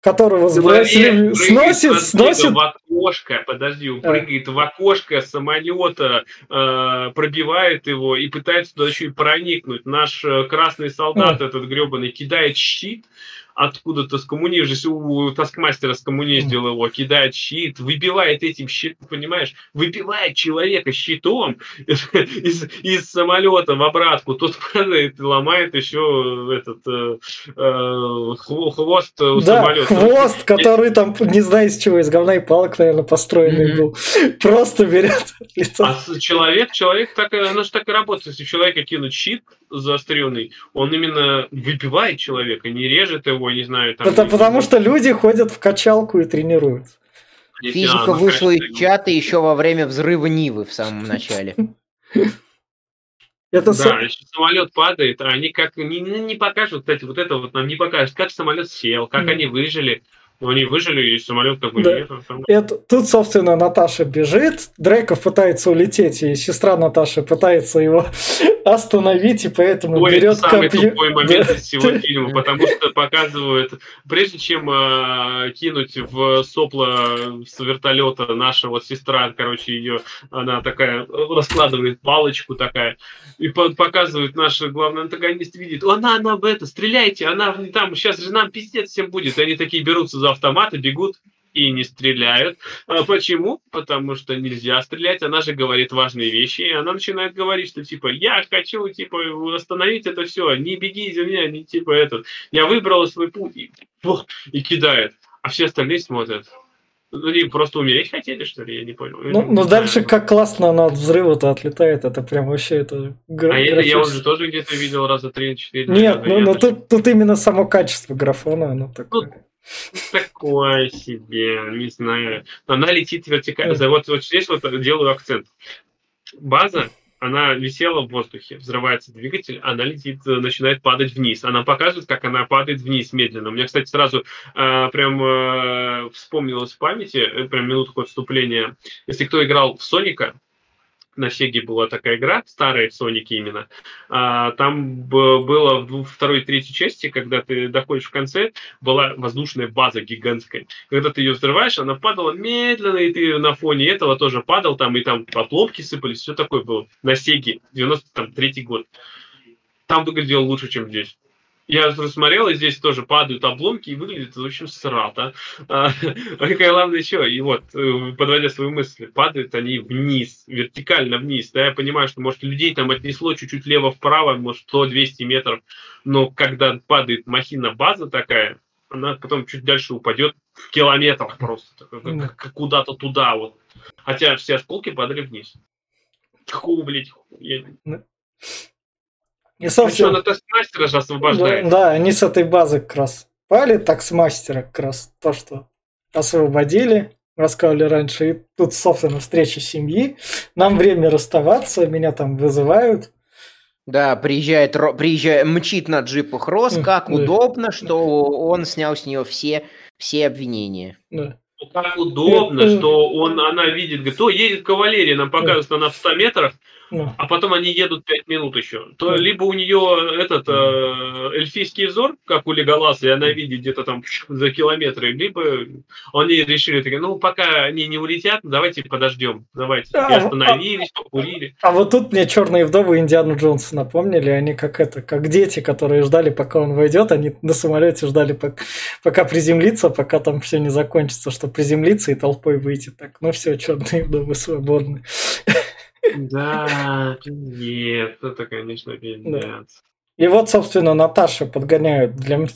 которого сбросили, Человек сносит, сносит, в окошко, подожди, он прыгает в окошко самолета, э, пробивает его и пытается туда еще и проникнуть. Наш э, красный солдат, этот гребаный, кидает щит откуда-то с коммуни, же у таскмастера скоммуниздил его, кидает щит, выбивает этим щитом, понимаешь, выбивает человека щитом [LAUGHS] из, из самолета в обратку, тот падает и ломает еще этот э, э, хво- хвост у да, самолета. хвост, который там, не знаю из чего, из говна и палок, наверное, построенный был, [LAUGHS] просто берет [LAUGHS] лицо. А с- человек, человек так, оно же так и работает. Если человека кинуть щит заостренный, он именно выбивает человека, не режет его, не знаю. Там, Это потому что люди ходят в качалку и тренируются. Физика а, ну, вышла из чата еще во время взрыва Нивы в самом [LAUGHS] начале. Это со- Да, если самолет падает, а они как не, не, не покажут, кстати, вот это вот нам не покажут, как самолет сел, как Мгм. они выжили. Ну, они выжили, и самолет как бы Да. нет. там- Это, тут, собственно, Наташа бежит, Дрейков пытается улететь, и сестра Наташи пытается его [LAUGHS] остановить, и поэтому Ой, это берет самый копье. тупой момент Да. из всего фильма, потому что показывают, прежде чем э, кинуть в сопло с вертолета нашего сестра, короче, ее, она такая раскладывает палочку такая, и по- показывают наш главный антагонист видит, она, она в это, стреляйте, она там, сейчас же нам пиздец всем будет. И они такие берутся за автоматы, бегут и не стреляют. А почему? Потому что нельзя стрелять. Она же говорит важные вещи, и она начинает говорить, что типа я хочу типа остановить это все, не беги из меня, не типа этот. Я выбрала свой путь и, и кидает. А все остальные смотрят. Ну, они просто умереть хотели, что ли? Я не понял. Ну, Не ну знаю. дальше как классно она от взрыва-то отлетает, это прям вообще это гра- А это я уже тоже где-то видел раза три-четыре. Нет, наверное, ну, я ну тут, тут именно само качество графона, оно такое. Такое себе, не знаю. Она летит вертикально. Вот, вот здесь вот делаю акцент. База, она висела в воздухе, взрывается двигатель, она летит, э, начинает падать вниз. Она показывает, как она падает вниз медленно. У меня, кстати, сразу э, прям э, вспомнилось в памяти, прям минутку отступления. Если кто играл в Соника, на Сеге была такая игра, старая Соники именно. А, там было в второй и третьей части, когда ты доходишь в конце, была воздушная база гигантская. Когда ты ее взрываешь, она падала медленно, и ты на фоне этого тоже падал, там и там отломки сыпались, все такое было. На Сеге, 93 год. Там выглядело лучше, чем здесь. Я рассмотрел, и здесь тоже падают обломки, и выглядит, в общем, срато. А, [LAUGHS] а главное еще, и вот, э, подводя свои мысли, падают они вниз, вертикально вниз. Да, я понимаю, что, может, людей там отнесло чуть-чуть лево-вправо, может, 100-200 метров, но когда падает махина база такая, она потом чуть дальше упадет в километрах просто, куда-то туда вот. Хотя все осколки падали вниз. Ху, блядь, я... И, Ну что, собственно, на тестмастера же да, освобождает. да, они с этой базы как раз пали, так с мастера как раз то, что освободили, рассказывали раньше. И тут, собственно, встреча семьи. Нам время расставаться, меня там вызывают. Да, приезжает, приезжает, мчит на джипах Рос, как да. удобно, что он снял с нее все, все обвинения. Да. как удобно, что он, она видит, говорит, о, едет кавалерия, нам показывают, что она в 100 метрах, Ну, а потом они едут 5 минут еще. То Да. либо у нее этот э, эльфийский взор, как у Леголаса, и она видит где-то там [LAUGHS] за километры, либо они решили, такие, ну, пока они не улетят, давайте подождем, давайте. И А, остановились, покурили. А вот тут мне черные вдовы Индиану Джонса напомнили, они как это, как дети, которые ждали, пока он войдет, они на самолете ждали, пок- пока приземлится, пока там все не закончится, что приземлиться и толпой выйти. Так, ну все, черные вдовы свободны. Да, нет, это, конечно, пиздец. И вот, собственно, Наташа подгоняют для...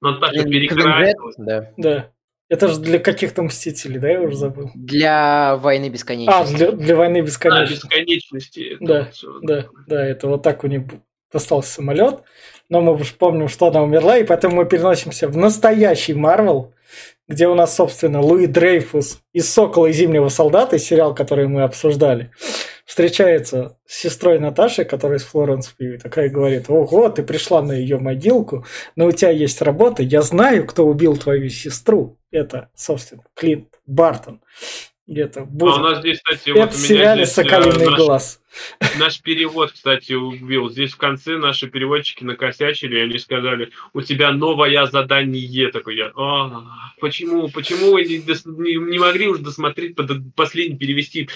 Наташа перекрасилась. Да. Да. Это же для каких-то мстителей, да, я уже забыл. Для войны А, бесконечности. для, для войны А, бесконечности. бесконечности. это Да, вот всё. Да, да, это вот так у них достался самолет. Но мы уж помним, что она умерла, и поэтому мы переносимся в настоящий Марвел, где у нас, собственно, Луи Дрейфус из «Сокола и Зимнего солдата», сериал, который мы обсуждали, встречается с сестрой Наташей, которая из Флоренс Пью, такая говорит, ого, ты пришла на ее могилку, но у тебя есть работа, я знаю, кто убил твою сестру. Это, собственно, Клинт Бартон. Где-то А у будет. нас здесь, кстати, вот Это в сериале здесь, э, «Соколиный наш, глаз». [LAUGHS] наш перевод, кстати, убил. Здесь в конце наши переводчики накосячили, и они сказали, у тебя новое задание. Такой я, «А, почему, почему вы не, дос- не- не могли уже досмотреть, под- последний перевести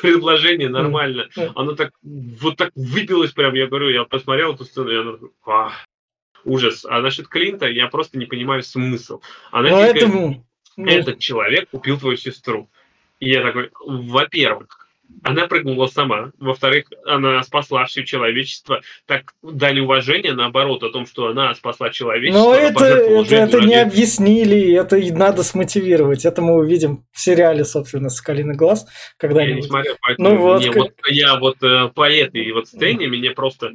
предложение нормально? Оно так, вот так выпилось прям, я говорю, я посмотрел эту сцену, я «А, ужас. А насчет Клинта я просто не понимаю смысл. Она Но тебе говорит, этому... ну, этот человек убил твою сестру. И я такой, во-первых, она прыгнула сама. Во-вторых, она спасла все человечество. Так дали уважение, наоборот, о том, что она спасла человечество. Но это, это, это не объяснили, это и надо смотивировать. Это мы увидим в сериале, собственно, «Соколиный глаз» Я не когда-нибудь. смотрел, поэтому Ну вот, мне как- вот я вот э, по этой вот сцене мне просто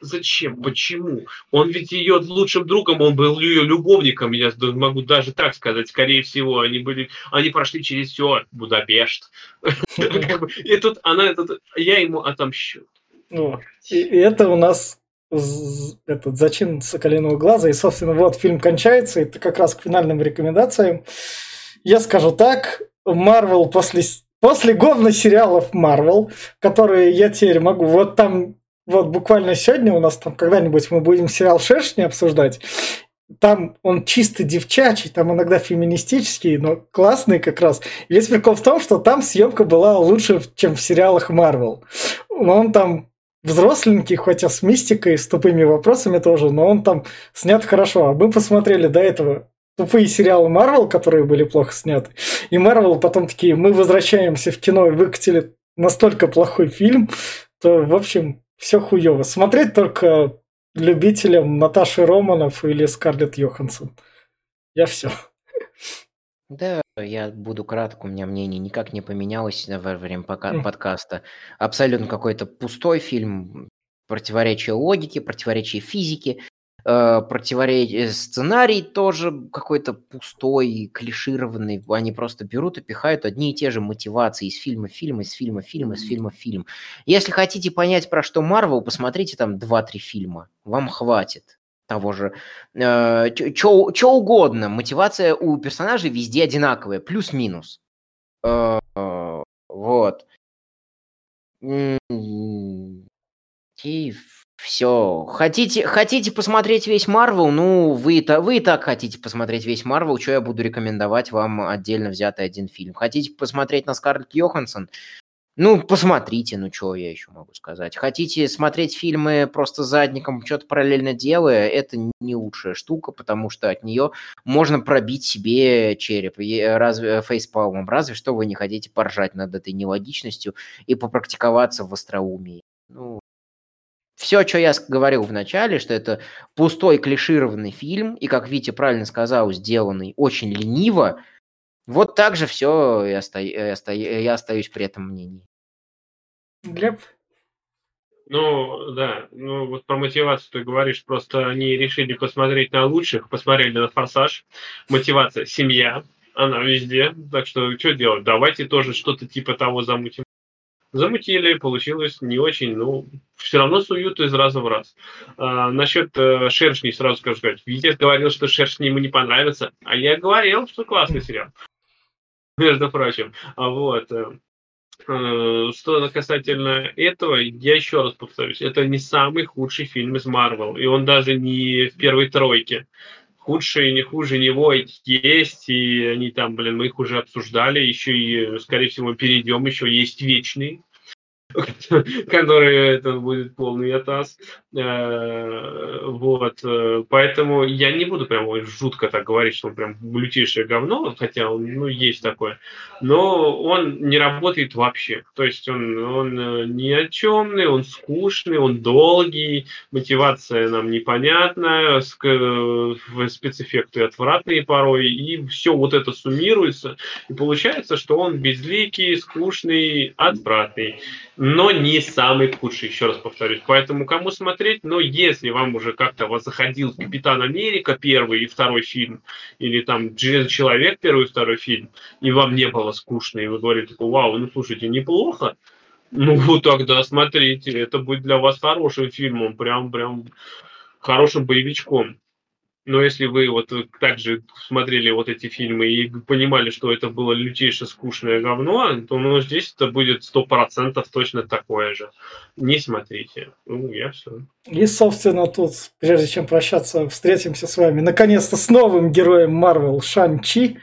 зачем, почему? Он ведь ее лучшим другом, он был ее любовником, я могу даже так сказать, скорее всего, они были, они прошли через все Будапешт. [LAUGHS] И тут она, я ему отомщу. И это у нас этот зачин «Соколиного глаза». И, собственно, вот фильм кончается. Это как раз к финальным рекомендациям. Я скажу так. Марвел после, после говно-сериалов Марвел, которые я теперь могу... Вот там вот буквально сегодня у нас там когда-нибудь мы будем сериал «Шершни» обсуждать. Там он чисто девчачий, там иногда феминистический, но классный как раз. И Весь прикол в том, что там съемка была лучше, чем в сериалах Марвел. Он там взросленький, хотя с мистикой, с тупыми вопросами тоже, но он там снят хорошо. А мы посмотрели до этого тупые сериалы Марвел, которые были плохо сняты. И Марвел потом такие, мы возвращаемся в кино и выкатили настолько плохой фильм, то, в общем, все хуево. Смотреть только любителям Наташи Романов или Скарлетт Йоханссон. Я все. Да, я буду краток, у меня мнение никак не поменялось во время пока- подкаста. Абсолютно какой-то пустой фильм, противоречие логике, противоречие физике, э, противоречие сценарий тоже какой-то пустой, клишированный. Они просто берут и пихают одни и те же мотивации из фильма в фильм, из фильма в фильм, из фильма в фильм. Если хотите понять, про что Марвел, посмотрите там 2-3 фильма. Вам хватит того же. Что угодно. Мотивация у персонажей везде одинаковая. Плюс-минус. Э, э, Вот. И все. Хотите, хотите посмотреть весь Марвел? Ну, вы, вы и так хотите посмотреть весь Марвел. Что я буду рекомендовать вам отдельно взятый один фильм? Хотите посмотреть на Скарлетт Йоханссон? Ну, посмотрите, ну что я еще могу сказать. Хотите смотреть фильмы просто задником, что-то параллельно делая, это не лучшая штука, потому что от нее можно пробить себе череп. И разве фейспалмом, разве что вы не хотите поржать над этой нелогичностью и попрактиковаться в остроумии. Ну, все, что я говорил в начале, что это пустой клишированный фильм, и, как Витя правильно сказал, сделанный очень лениво, вот так же все я, оста- я оста- я остаюсь при этом мнении. Глеб? Ну, да, ну вот про мотивацию ты говоришь, просто они решили посмотреть на лучших, посмотрели на «Форсаж». Мотивация – семья, она везде, так что что делать? Давайте тоже что-то типа того замутим. Замутили, получилось не очень, но все равно суют из раза в раз. А, насчет э, «Шершней» сразу скажу сказать. Витя говорил, что «Шершни» ему не понравится, а я говорил, что классный сериал. между прочим. А вот. Э, э, что касательно этого, я еще раз повторюсь, это не самый худший фильм из Марвел, и он даже не в первой тройке. Худшие, не хуже него есть, и они там, блин, мы их уже обсуждали, еще и, скорее всего, перейдем, еще есть вечный, [LAUGHS] который это будет полный атас. Э, вот. Э, поэтому я не буду прям жутко так говорить, что он прям лютейшее говно, хотя он, ну, есть такое. Но он не работает вообще. То есть он, он э, ни о чемный, он скучный, он долгий, мотивация нам непонятная, спецэффекты отвратные порой, и все вот это суммируется, и получается, что он безликий, скучный, отвратный но не самый худший, еще раз повторюсь. Поэтому кому смотреть, но если вам уже как-то вас заходил Капитан Америка первый и второй фильм, или там Железный Человек первый и второй фильм, и вам не было скучно, и вы говорите, вау, ну слушайте, неплохо, ну тогда смотрите, это будет для вас хорошим фильмом, прям, прям хорошим боевичком. Но если вы вот также смотрели вот эти фильмы и понимали, что это было лютейше скучное говно, то ну, здесь это будет сто процентов точно такое же. Не смотрите. Ну, я все. И, собственно, тут, прежде чем прощаться, встретимся с вами наконец-то с новым героем Марвел Шан Чи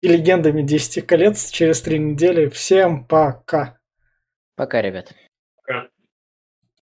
и легендами Десяти колец через три недели. Всем пока. Пока, ребят.